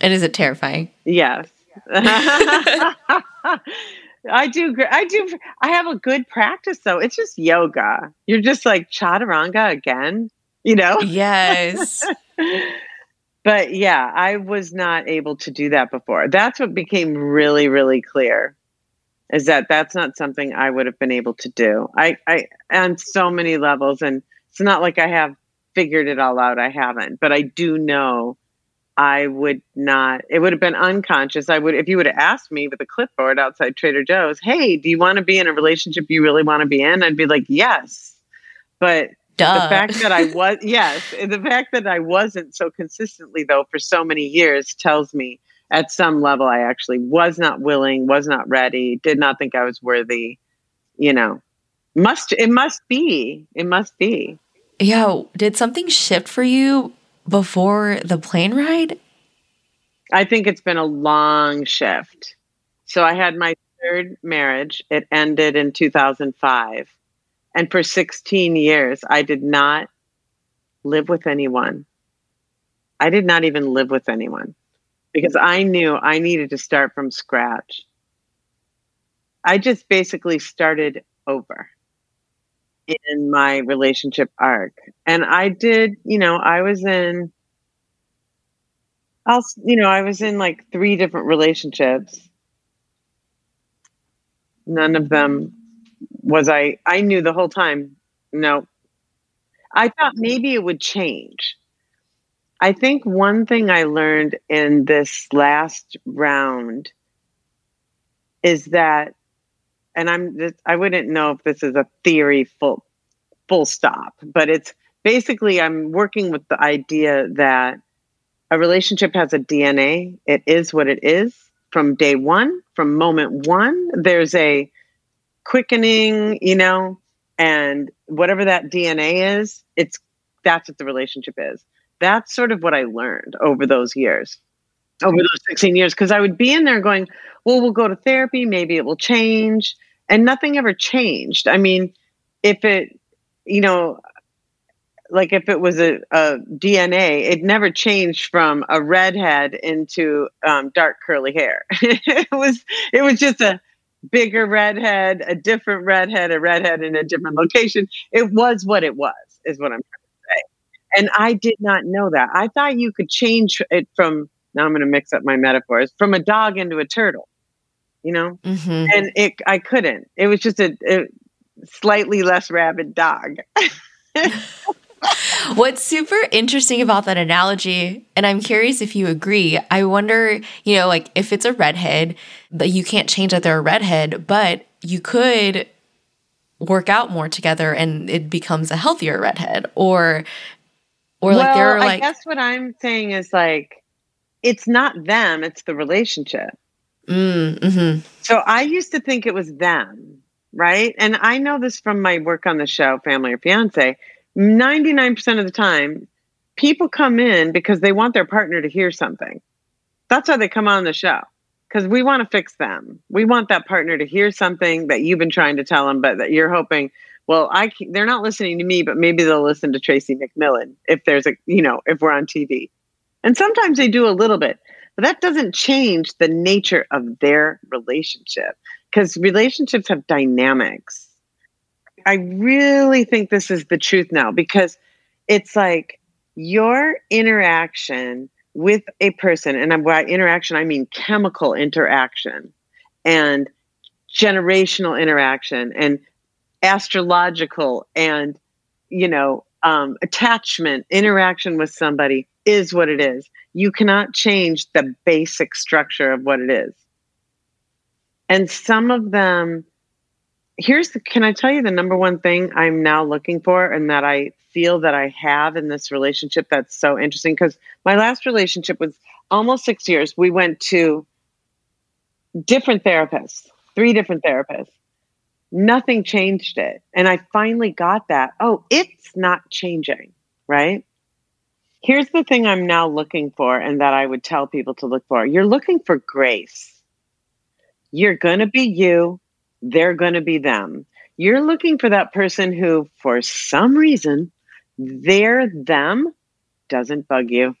And is it terrifying? Yes. I do. I do. I have a good practice though. It's just yoga. You're just like chaturanga again, you know? Yes. but yeah, I was not able to do that before. That's what became really, really clear is that that's not something I would have been able to do. I, I, on so many levels, and it's not like I have figured it all out. I haven't, but I do know I would not, it would have been unconscious. I would, if you would have asked me with a clipboard outside Trader Joe's, hey, do you want to be in a relationship you really want to be in? I'd be like, yes. But Duh. the fact that I was, yes, the fact that I wasn't so consistently, though, for so many years tells me at some level I actually was not willing, was not ready, did not think I was worthy, you know. Must, it must be, it must be. Yeah. Did something shift for you before the plane ride? I think it's been a long shift. So I had my third marriage. It ended in 2005. And for 16 years, I did not live with anyone. I did not even live with anyone because I knew I needed to start from scratch. I just basically started over in my relationship arc. And I did, you know, I was in I'll you know, I was in like three different relationships. None of them was I I knew the whole time. No. I thought maybe it would change. I think one thing I learned in this last round is that and I'm just, I wouldn't know if this is a theory full full stop, but it's basically I'm working with the idea that a relationship has a DNA. It is what it is from day one, from moment one. There's a quickening, you know, and whatever that DNA is, it's that's what the relationship is. That's sort of what I learned over those years over those 16 years because I would be in there going, well, we'll go to therapy, maybe it will change and nothing ever changed. I mean, if it, you know, like if it was a, a DNA, it never changed from a redhead into um, dark curly hair. it was it was just a bigger redhead, a different redhead, a redhead in a different location. It was what it was, is what I'm trying to say. And I did not know that. I thought you could change it from now I'm going to mix up my metaphors from a dog into a turtle, you know, Mhm. and it I couldn't. It was just a, a slightly less rabid dog. What's super interesting about that analogy, and I'm curious if you agree, I wonder, you know, like if it's a redhead, that you can't change that they're a redhead, but you could work out more together and it becomes a healthier redhead or or like well, they're I guess what I'm saying is like it's not them, it's the relationship. mm, mhm. So I used to think it was them, right? And I know this from my work on the show, Family or Fiance. 99% of the time, people come in because they want their partner to hear something. That's why they come on the show because we want to fix them. We want that partner to hear something that you've been trying to tell them, but that you're hoping, well, I they're not listening to me, but maybe they'll listen to Tracy McMillan if there's a, you know, if we're on TV. And sometimes they do a little bit, but that doesn't change the nature of their relationship because relationships have dynamics. I really think this is the truth now because it's like your interaction with a person, and by interaction, I mean chemical interaction and generational interaction and astrological and, you know, um, attachment, interaction with somebody is what it is. You cannot change the basic structure of what it is. And some of them, here's the, can I tell you the number one thing I'm now looking for and that I feel that I have in this relationship that's so interesting? Because my last relationship was almost six years. We went to different therapists, three different therapists. Nothing changed it. And I finally got that. Oh, it's not changing, right? Here's the thing I'm now looking for, and that I would tell people to look for. You're looking for grace. You're going to be you, they're going to be them. You're looking for that person who, for some reason, their them doesn't bug you.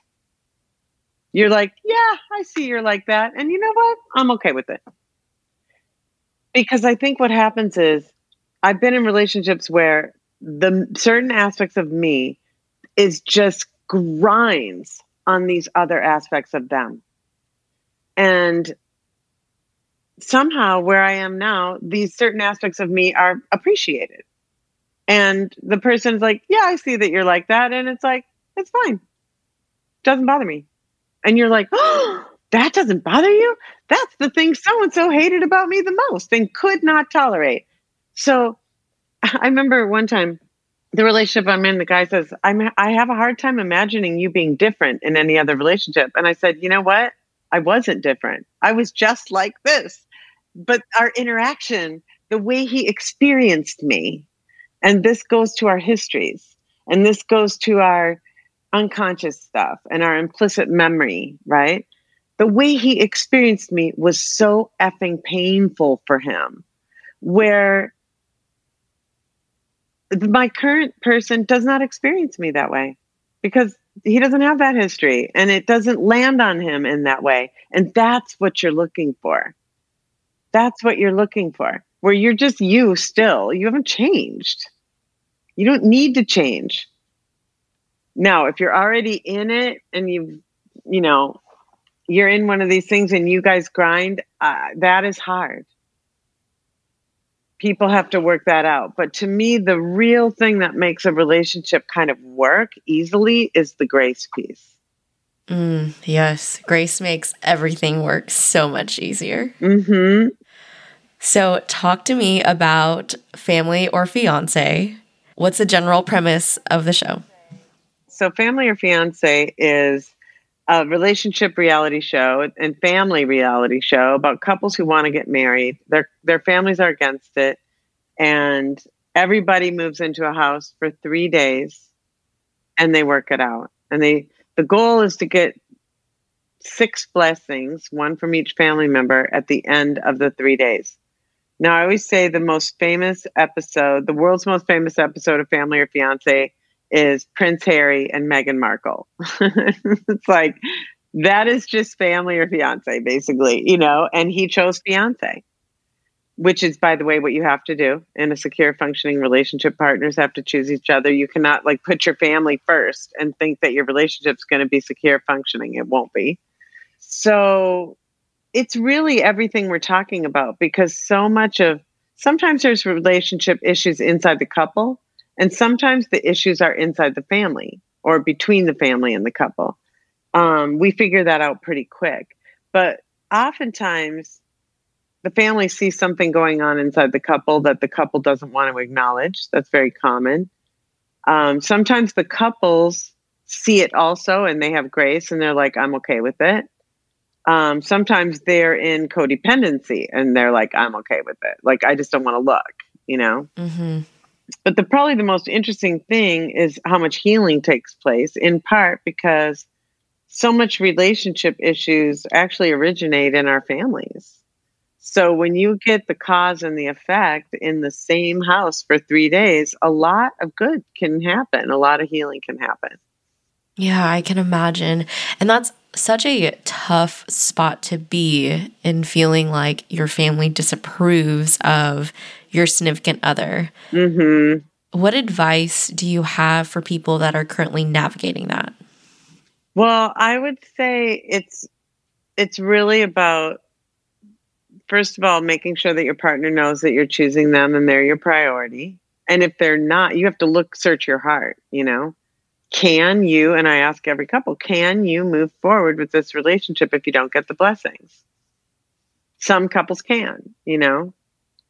You're like, yeah, I see you're like that. And you know what? I'm okay with it. Because I think what happens is I've been in relationships where the certain aspects of me is just grinds on these other aspects of them. And somehow where I am now, these certain aspects of me are appreciated. And the person's like, Yeah, I see that you're like that. And it's like, it's fine. Doesn't bother me. And you're like, Oh, that doesn't bother you? That's the thing so and so hated about me the most and could not tolerate. So I remember one time the relationship I'm in, the guy says, I'm, I have a hard time imagining you being different in any other relationship. And I said, You know what? I wasn't different. I was just like this. But our interaction, the way he experienced me, and this goes to our histories, and this goes to our unconscious stuff and our implicit memory, right? The way he experienced me was so effing painful for him, where my current person does not experience me that way because he doesn't have that history and it doesn't land on him in that way. And that's what you're looking for. That's what you're looking for, where you're just you still. You haven't changed. You don't need to change. Now, if you're already in it and you've, you know, you're in one of these things and you guys grind, uh, that is hard. People have to work that out. But to me, the real thing that makes a relationship kind of work easily is the grace piece. Mm, yes, grace makes everything work so much easier. hmm So, talk to me about family or fiance. What's the general premise of the show? So, Family or Fiance is a relationship reality show and family reality show about couples who want to get married. Their their families are against it, and everybody moves into a house for three days, and they work it out. And they the goal is to get six blessings, one from each family member, at the end of the three days. Now, I always say the most famous episode, the world's most famous episode of Family or Fiance, is Prince Harry and Meghan Markle. it's like that is just family or fiance, basically, you know, and he chose fiance, which is, by the way, what you have to do in a secure functioning relationship. Partners have to choose each other. You cannot like put your family first and think that your relationship's going to be secure functioning. It won't be. So it's really everything we're talking about because so much of sometimes there's relationship issues inside the couple and sometimes the issues are inside the family or between the family and the couple. Um, we figure that out pretty quick. But oftentimes, the family sees something going on inside the couple that the couple doesn't want to acknowledge. That's very common. Um, sometimes the couples see it also and they have grace and they're like, I'm okay with it. Um, sometimes they're in codependency and they're like, I'm okay with it. Like, I just don't want to look, you know? Mm-hmm. But the probably the most interesting thing is how much healing takes place, in part because so much relationship issues actually originate in our families. So when you get the cause and the effect in the same house for three days, a lot of good can happen, a lot of healing can happen. Yeah, I can imagine. And that's such a tough spot to be in feeling like your family disapproves of your significant other. Mm-hmm. What advice do you have for people that are currently navigating that? Well, I would say it's it's really about first of all making sure that your partner knows that you're choosing them and they're your priority. And if they're not, you have to look search your heart, you know. Can you and I ask every couple, can you move forward with this relationship if you don't get the blessings? Some couples can, you know.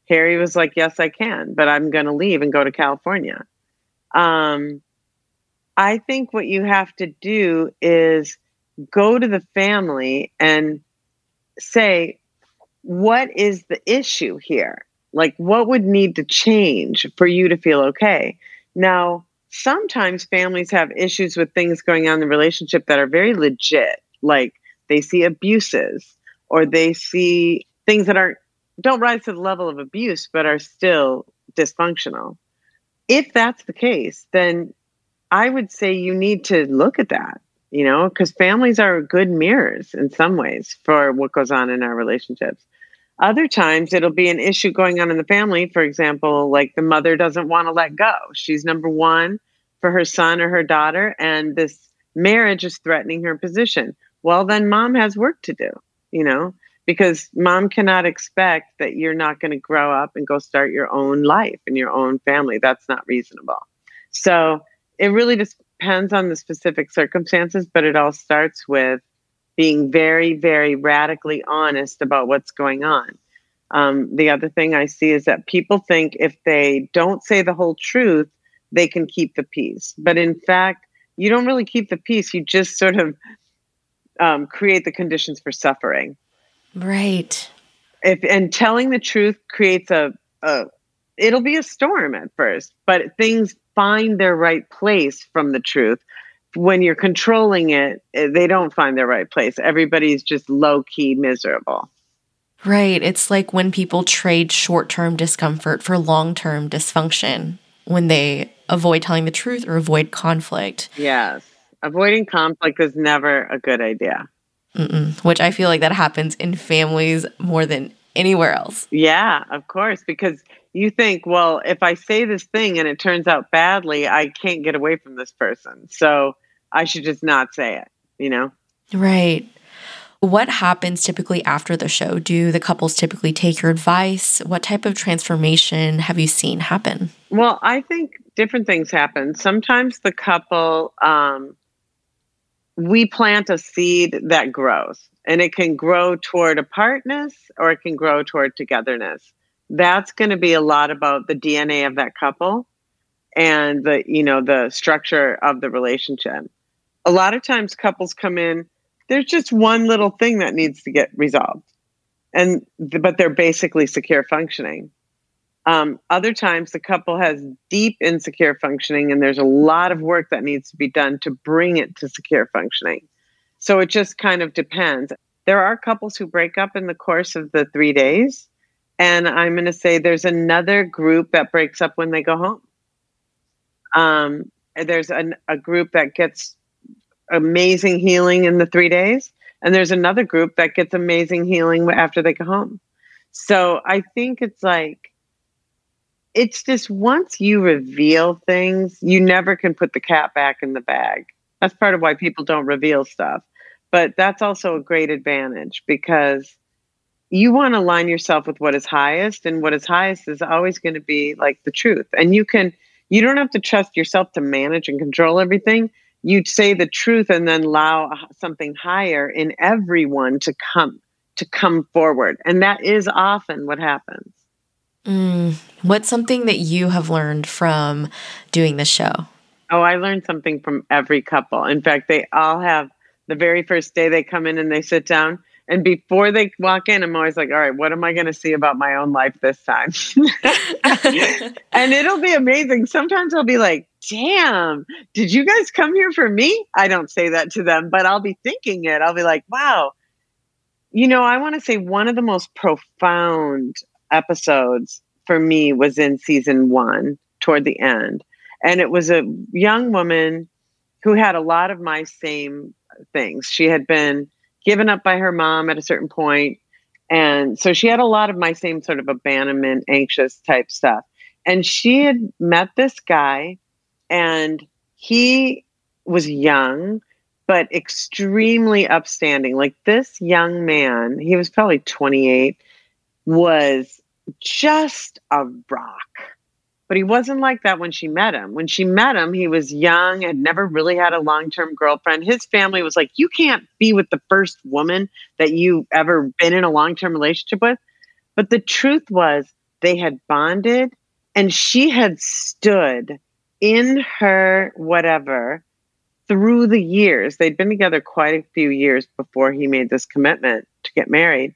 Harry was like, Yes, I can, but I'm going to leave and go to California. Um, I think what you have to do is go to the family and say, What is the issue here? Like, what would need to change for you to feel okay? Now, sometimes families have issues with things going on in the relationship that are very legit, like they see abuses or they see things that aren't don't rise to the level of abuse but are still dysfunctional. If that's the case, then I would say you need to look at that, you know, because families are good mirrors in some ways for what goes on in our relationships. Other times it'll be an issue going on in the family. For example, like the mother doesn't want to let go. She's number one for her son or her daughter, and this marriage is threatening her position. Well, then mom has work to do, you know because mom cannot expect that you're not going to grow up and go start your own life and your own family. That's not reasonable. So it really depends on the specific circumstances, but it all starts with being very, very radically honest about what's going on. Um, the other thing I see is that people think if they don't say the whole truth, they can keep the peace. But in fact, you don't really keep the peace. You just sort of um, create the conditions for suffering. Right. If and telling the truth creates a, a it'll be a storm at first, but things find their right place from the truth. When you're controlling it, eh, they don't find their right place. Everybody's just low key miserable. Right. It's like when people trade short term discomfort for long term dysfunction when they avoid telling the truth or avoid conflict. Yes. Avoiding conflict is never a good idea. Mm-mm. which I feel like that happens in families more than anywhere else. Yeah, of course, because you think, well, if I say this thing and it turns out badly, I can't get away from this person. So I should just not say it, you know? Right. What happens typically after the show? Do the couples typically take your advice? What type of transformation have you seen happen? Well, I think different things happen. Sometimes the couple um, we plant a seed that grows and it can grow toward apartness or it can grow toward togetherness. That's going to be a lot about the dna of that couple and the you know the structure of the relationship. A lot of times couples come in there's just one little thing that needs to get resolved and but they're basically secure functioning um, other times, the couple has deep insecure functioning, and there's a lot of work that needs to be done to bring it to secure functioning. So it just kind of depends. There are couples who break up in the course of the three days. And I'm going to say there's another group that breaks up when they go home. Um, there's an, a group that gets amazing healing in the three days, and there's another group that gets amazing healing after they go home. So I think it's like, it's just once you reveal things, you never can put the cat back in the bag. That's part of why people don't reveal stuff. But that's also a great advantage because you want to align yourself with what is highest, and what is highest is always going to be like the truth. And you can, you don't have to trust yourself to manage and control everything. You say the truth and then allow something higher in everyone to come to come forward. And that is often what happens. Mm. What's something that you have learned from doing the show? Oh, I learned something from every couple. In fact, they all have the very first day they come in and they sit down. And before they walk in, I'm always like, all right, what am I going to see about my own life this time? and it'll be amazing. Sometimes I'll be like, damn, did you guys come here for me? I don't say that to them, but I'll be thinking it. I'll be like, wow, you know, I want to say one of the most profound episodes for me was in season one toward the end. And it was a young woman who had a lot of my same things. She had been given up by her mom at a certain point, And so she had a lot of my same sort of abandonment, anxious type stuff. And she had met this guy, and he was young, but extremely upstanding. Like this young man, he was probably 28, was just a rock. But he wasn't like that when she met him. When she met him, he was young, had never really had a long term girlfriend. His family was like, You can't be with the first woman that you've ever been in a long term relationship with. But the truth was, they had bonded and she had stood in her whatever through the years. They'd been together quite a few years before he made this commitment to get married.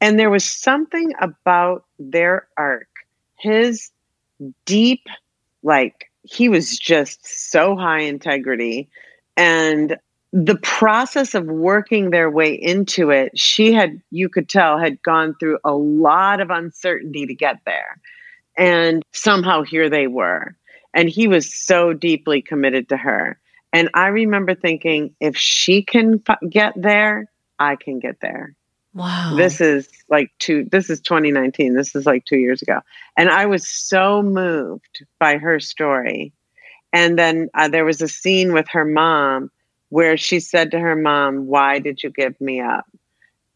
And there was something about their arc, his deep, like he was just so high integrity. And the process of working their way into it, she had, you could tell, had gone through a lot of uncertainty to get there. And somehow here they were. And he was so deeply committed to her. And I remember thinking, if she can get there, I can get there. Wow. This is like two, this is 2019. This is like two years ago. And I was so moved by her story. And then uh, there was a scene with her mom where she said to her mom, Why did you give me up?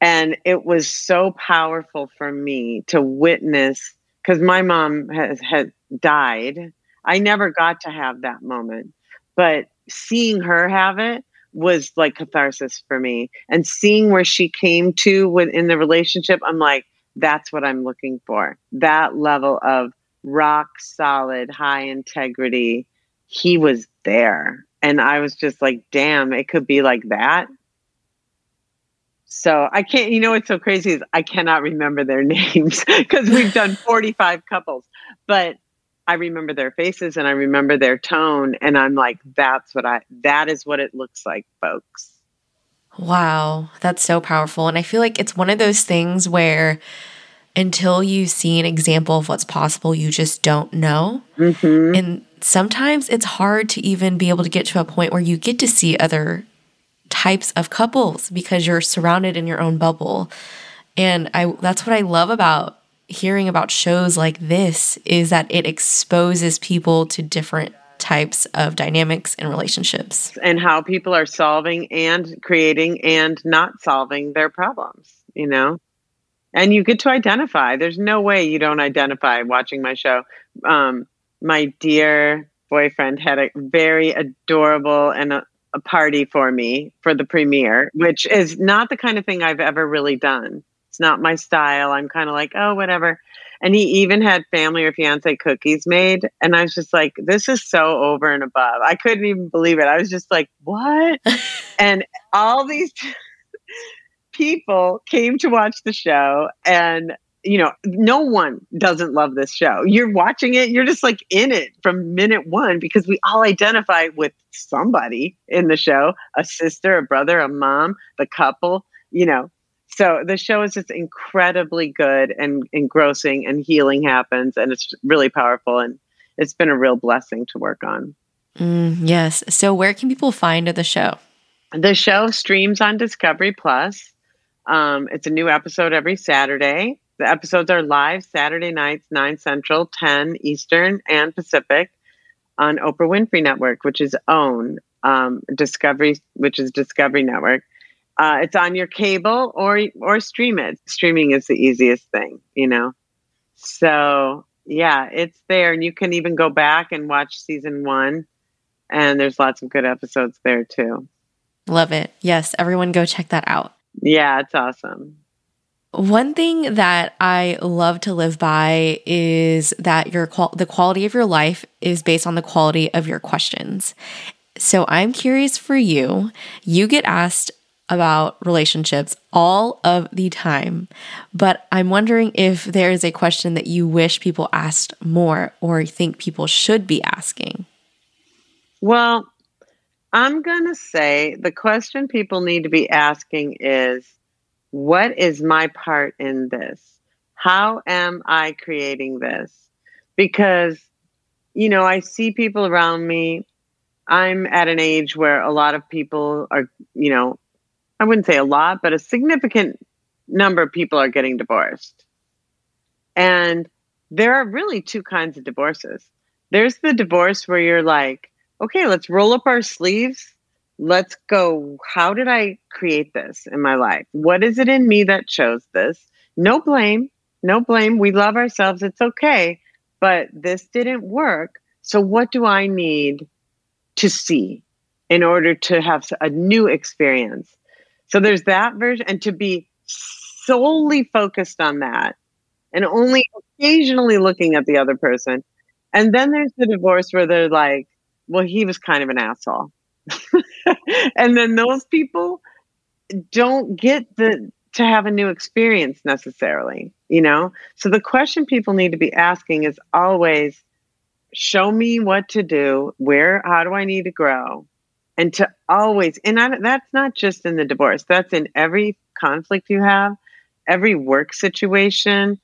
And it was so powerful for me to witness because my mom has had died. I never got to have that moment, but seeing her have it was like catharsis for me. And seeing where she came to within the relationship, I'm like, that's what I'm looking for. That level of rock solid, high integrity. He was there. And I was just like, damn, it could be like that. So I can't, you know, what's so crazy is I cannot remember their names because we've done 45 couples. But I remember their faces and I remember their tone. And I'm like, that's what I, that is what it looks like, folks. Wow. That's so powerful. And I feel like it's one of those things where until you see an example of what's possible, you just don't know. Mm-hmm. And sometimes it's hard to even be able to get to a point where you get to see other types of couples because you're surrounded in your own bubble. And I that's what I love about hearing about shows like this is that it exposes people to different types of dynamics and relationships and how people are solving and creating and not solving their problems, you know? And you get to identify. There's no way you don't identify watching my show. Um, my dear boyfriend had a very adorable and a, a party for me for the premiere, which is not the kind of thing I've ever really done. It's not my style. I'm kind of like, oh, whatever. And he even had family or fiance cookies made. And I was just like, this is so over and above. I couldn't even believe it. I was just like, what? and all these people came to watch the show. And, you know, no one doesn't love this show. You're watching it, you're just like in it from minute one because we all identify with somebody in the show a sister, a brother, a mom, the couple, you know, so the show is just incredibly good and engrossing and healing happens and it's really powerful and it's been a real blessing to work on Mm, yes. So, where can people find the show? The show streams on Discovery Plus. Um, it's a new episode every Saturday. The episodes are live Saturday nights, 9 Central, 10 Eastern, and Pacific on Oprah Winfrey Network, which is OWN, um, Discovery, which is Discovery Network. Uh, it's on your cable or or stream it. Streaming is the easiest thing, you know. So yeah, it's there, and you can even go back and watch season one, and there's lots of good episodes there too. Love it. Yes, everyone go check that out. Yeah, it's awesome. One thing that I love to live by is that your qual- the quality of your life is based on the quality of your questions. So I'm curious for you. You get asked about relationships all of the time, but I'm wondering if there is a question that you wish people asked more or think people should be asking. Well, I'm going to say the question people need to be asking is what is my part in this? How am I creating this? Because, you know, I see people around me. I'm at an age where a lot of people are, you know, I wouldn't say a lot, but a significant number of people are getting divorced. And there are really two kinds of divorces. There's the divorce where you're like, okay, let's roll up our sleeves let's go. How did I create this in my life? What is it in me that chose this? No blame. No blame. We love ourselves. It's okay. But this didn't work. So, what do I need to see in order to have a new experience? So, there's that version, and to be solely focused on that and only occasionally looking at the other person. And then there's the divorce where they're like, well, he was kind of an asshole. and then those people don't get the to have a new experience necessarily, you know? So the question people need to be asking is always show me what to do, where how do I need to grow? And to always and I, that's not just in the divorce. That's in every conflict you have, every work situation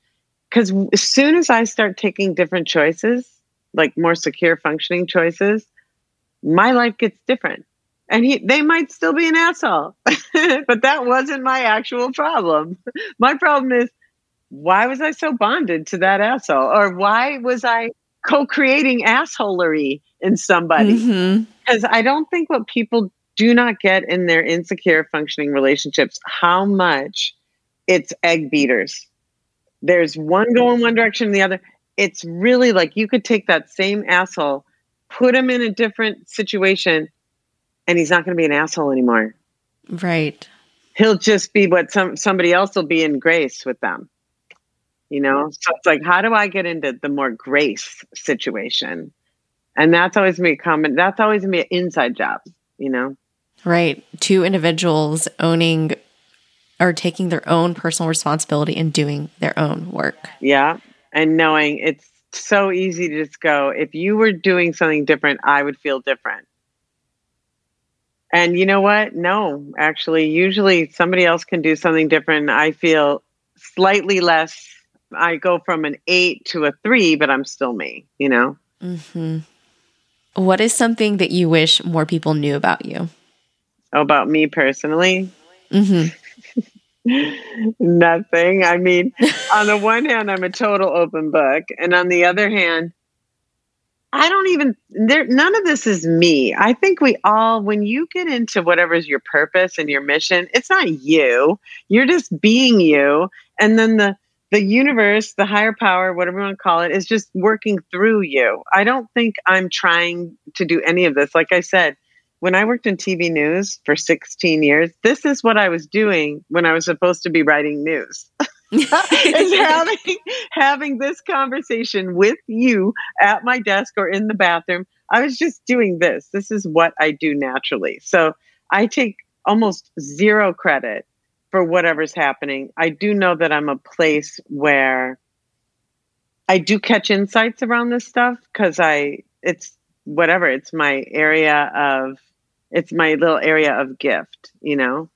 cuz as soon as I start taking different choices, like more secure functioning choices, my life gets different. And he, they might still be an asshole, but that wasn't my actual problem. My problem is, why was I so bonded to that asshole? Or why was I co creating assholery in somebody? Because mm-hmm. I don't think what people do not get in their insecure functioning relationships, how much it's egg beaters. There's one going one direction and the other. It's really like you could take that same asshole put him in a different situation and he's not going to be an asshole anymore. Right. He'll just be what some somebody else will be in grace with them. You know? So it's like how do I get into the more grace situation? And that's always me comment that's always me an inside job, you know? Right. Two individuals owning or taking their own personal responsibility and doing their own work. Yeah. And knowing it's so easy to just go, if you were doing something different, I would feel different. And you know what? No, actually, usually somebody else can do something different. I feel slightly less. I go from an eight to a three, but I'm still me, you know? Mm-hmm. What is something that you wish more people knew about you? Oh, about me personally? Mm-hmm. Nothing. I mean, on the one hand, I'm a total open book, and on the other hand, I don't even there none of this is me. I think we all when you get into whatever's your purpose and your mission, it's not you. You're just being you and then the the universe, the higher power, whatever you want to call it, is just working through you. I don't think I'm trying to do any of this. Like I said, when I worked in TV news for 16 years, this is what I was doing when I was supposed to be writing news. is having having this conversation with you at my desk or in the bathroom. I was just doing this. This is what I do naturally. So I take almost zero credit for whatever's happening. I do know that I'm a place where I do catch insights around this stuff because I it's whatever it's my area of it's my little area of gift, you know.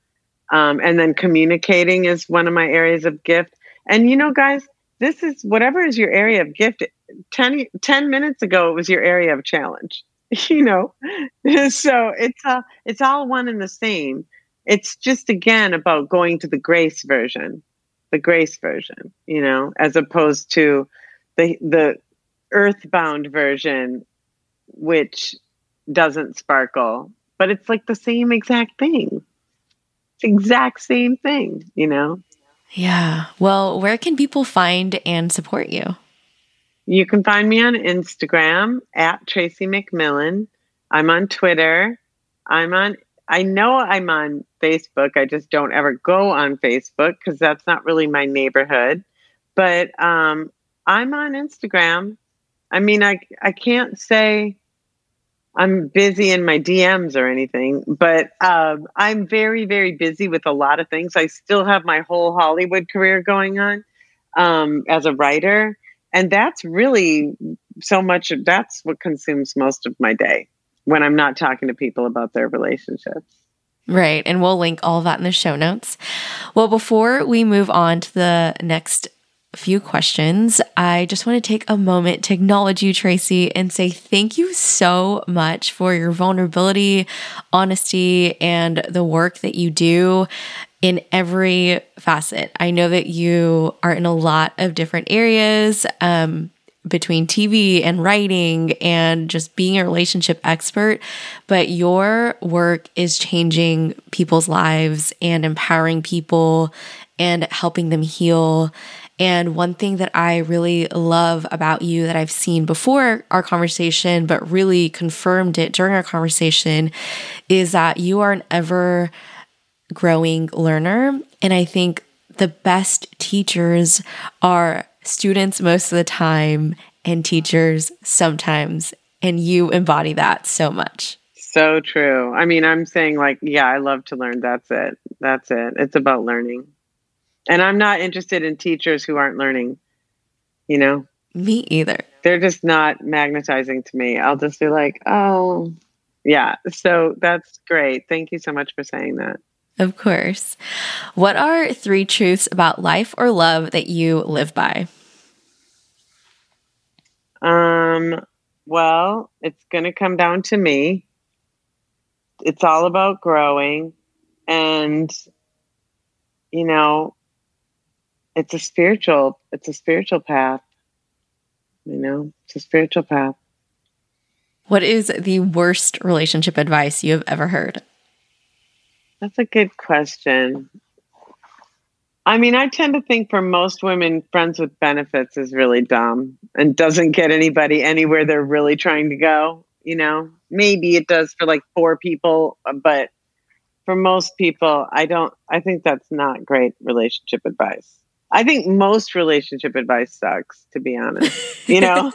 Um, and then communicating is one of my areas of gift. And you know, guys, this is whatever is your area of gift. 10, 10 minutes ago, it was your area of challenge. you know. so it's uh, it's all one and the same. It's just again about going to the grace version, the grace version, you know, as opposed to the the earthbound version, which doesn't sparkle, but it's like the same exact thing. It's exact same thing, you know. Yeah. Well, where can people find and support you? You can find me on Instagram at Tracy McMillan. I'm on Twitter. I'm on, I know I'm on Facebook. I just don't ever go on Facebook because that's not really my neighborhood. But um, I'm on Instagram. I mean, I, I can't say I'm busy in my DMs or anything, but um, I'm very, very busy with a lot of things. I still have my whole Hollywood career going on um, as a writer and that's really so much that's what consumes most of my day when i'm not talking to people about their relationships. Right. And we'll link all that in the show notes. Well before we move on to the next few questions i just want to take a moment to acknowledge you tracy and say thank you so much for your vulnerability honesty and the work that you do in every facet. I know that you are in a lot of different areas. Um, between TV and writing and just being a relationship expert, but your work is changing people's lives and empowering people and helping them heal. And one thing that I really love about you that I've seen before our conversation, but really confirmed it during our conversation, is that you are an ever growing learner. And I think the best teachers are students most of the time and teachers sometimes. And you embody that so much. So true. I mean, I'm saying, like, yeah, I love to learn. That's it. That's it. It's about learning. And I'm not interested in teachers who aren't learning, you know? Me either. They're just not magnetizing to me. I'll just be like, oh, yeah. So that's great. Thank you so much for saying that. Of course. What are three truths about life or love that you live by? Um, well, it's going to come down to me. It's all about growing and you know, it's a spiritual it's a spiritual path. You know, it's a spiritual path. What is the worst relationship advice you have ever heard? That's a good question. I mean, I tend to think for most women, friends with benefits is really dumb and doesn't get anybody anywhere they're really trying to go. You know, maybe it does for like four people, but for most people, I don't, I think that's not great relationship advice. I think most relationship advice sucks, to be honest. You know,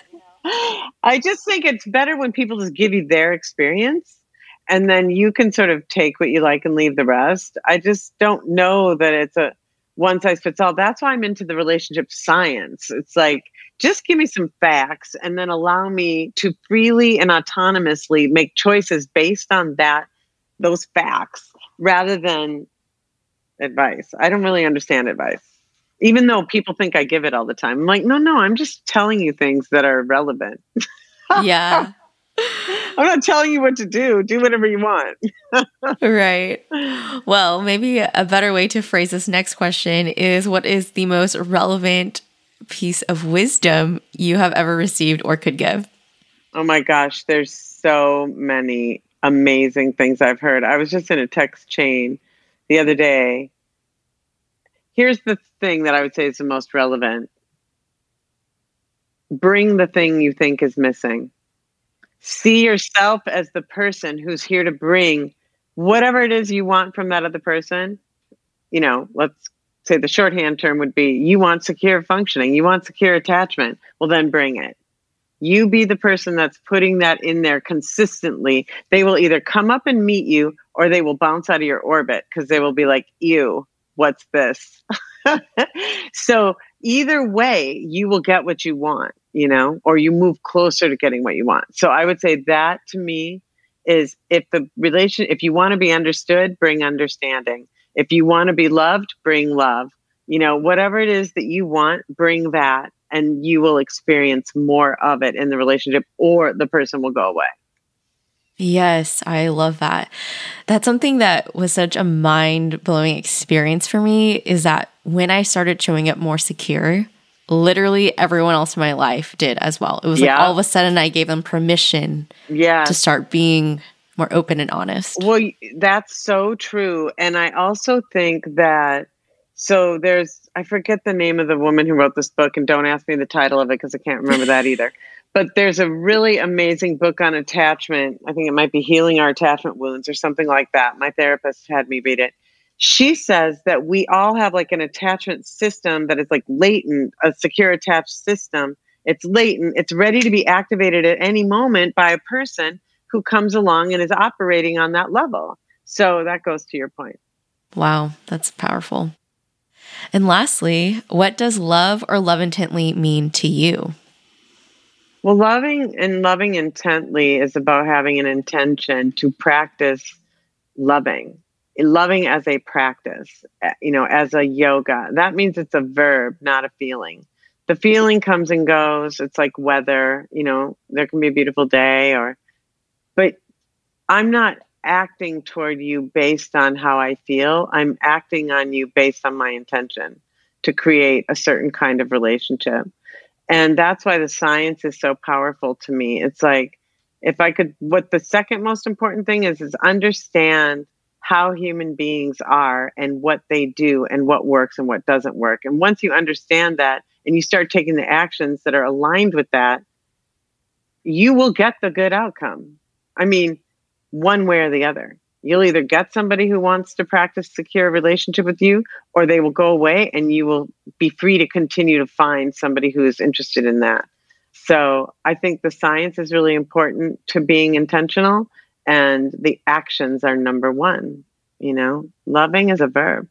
I just think it's better when people just give you their experience and then you can sort of take what you like and leave the rest. I just don't know that it's a one size fits all. That's why I'm into the relationship science. It's like just give me some facts and then allow me to freely and autonomously make choices based on that those facts rather than advice. I don't really understand advice. Even though people think I give it all the time. I'm like, no, no, I'm just telling you things that are relevant. yeah. I'm not telling you what to do. Do whatever you want. right. Well, maybe a better way to phrase this next question is what is the most relevant piece of wisdom you have ever received or could give? Oh my gosh, there's so many amazing things I've heard. I was just in a text chain the other day. Here's the thing that I would say is the most relevant bring the thing you think is missing see yourself as the person who's here to bring whatever it is you want from that other person. You know, let's say the shorthand term would be you want secure functioning, you want secure attachment. Well, then bring it. You be the person that's putting that in there consistently. They will either come up and meet you or they will bounce out of your orbit because they will be like, ew, what's this? so either way, you will get what you want, you know, or you move closer to getting what you want. So I would say that to me is if the relation, if you want to be understood, bring understanding. If you want to be loved, bring love. You know, whatever it is that you want, bring that and you will experience more of it in the relationship or the person will go away. Yes, I love that. That's something that was such a mind blowing experience for me is that when I started showing up more secure, literally everyone else in my life did as well. It was yeah. like all of a sudden I gave them permission yeah. to start being more open and honest. Well, that's so true. And I also think that so there's I forget the name of the woman who wrote this book and don't ask me the title of it because I can't remember that either. But there's a really amazing book on attachment. I think it might be Healing Our Attachment Wounds or something like that. My therapist had me read it. She says that we all have like an attachment system that is like latent, a secure attached system. It's latent, it's ready to be activated at any moment by a person who comes along and is operating on that level. So that goes to your point. Wow, that's powerful. And lastly, what does love or love intently mean to you? Well, loving and loving intently is about having an intention to practice loving, loving as a practice, eh, you know, as a yoga. That means it's a verb, not a feeling. The feeling comes and goes. It's like weather, you know, there can be a beautiful day or, but I'm not acting toward you based on how I feel. I'm acting on you based on my intention to create a certain kind of relationship and that's why the science is so powerful to me it's like if i could what the second most important thing is is understand how human beings are and what they do and what works and what doesn't work. And once you understand that and you start taking the actions that are aligned with that you will get the good outcome. I mean one way or the other. You'll either get somebody who wants to practice secure relationship with you, or they will go away and you will be free to continue to find somebody who is interested in that. So I think the science is really important to being intentional and the actions are number one. You know, loving is a verb.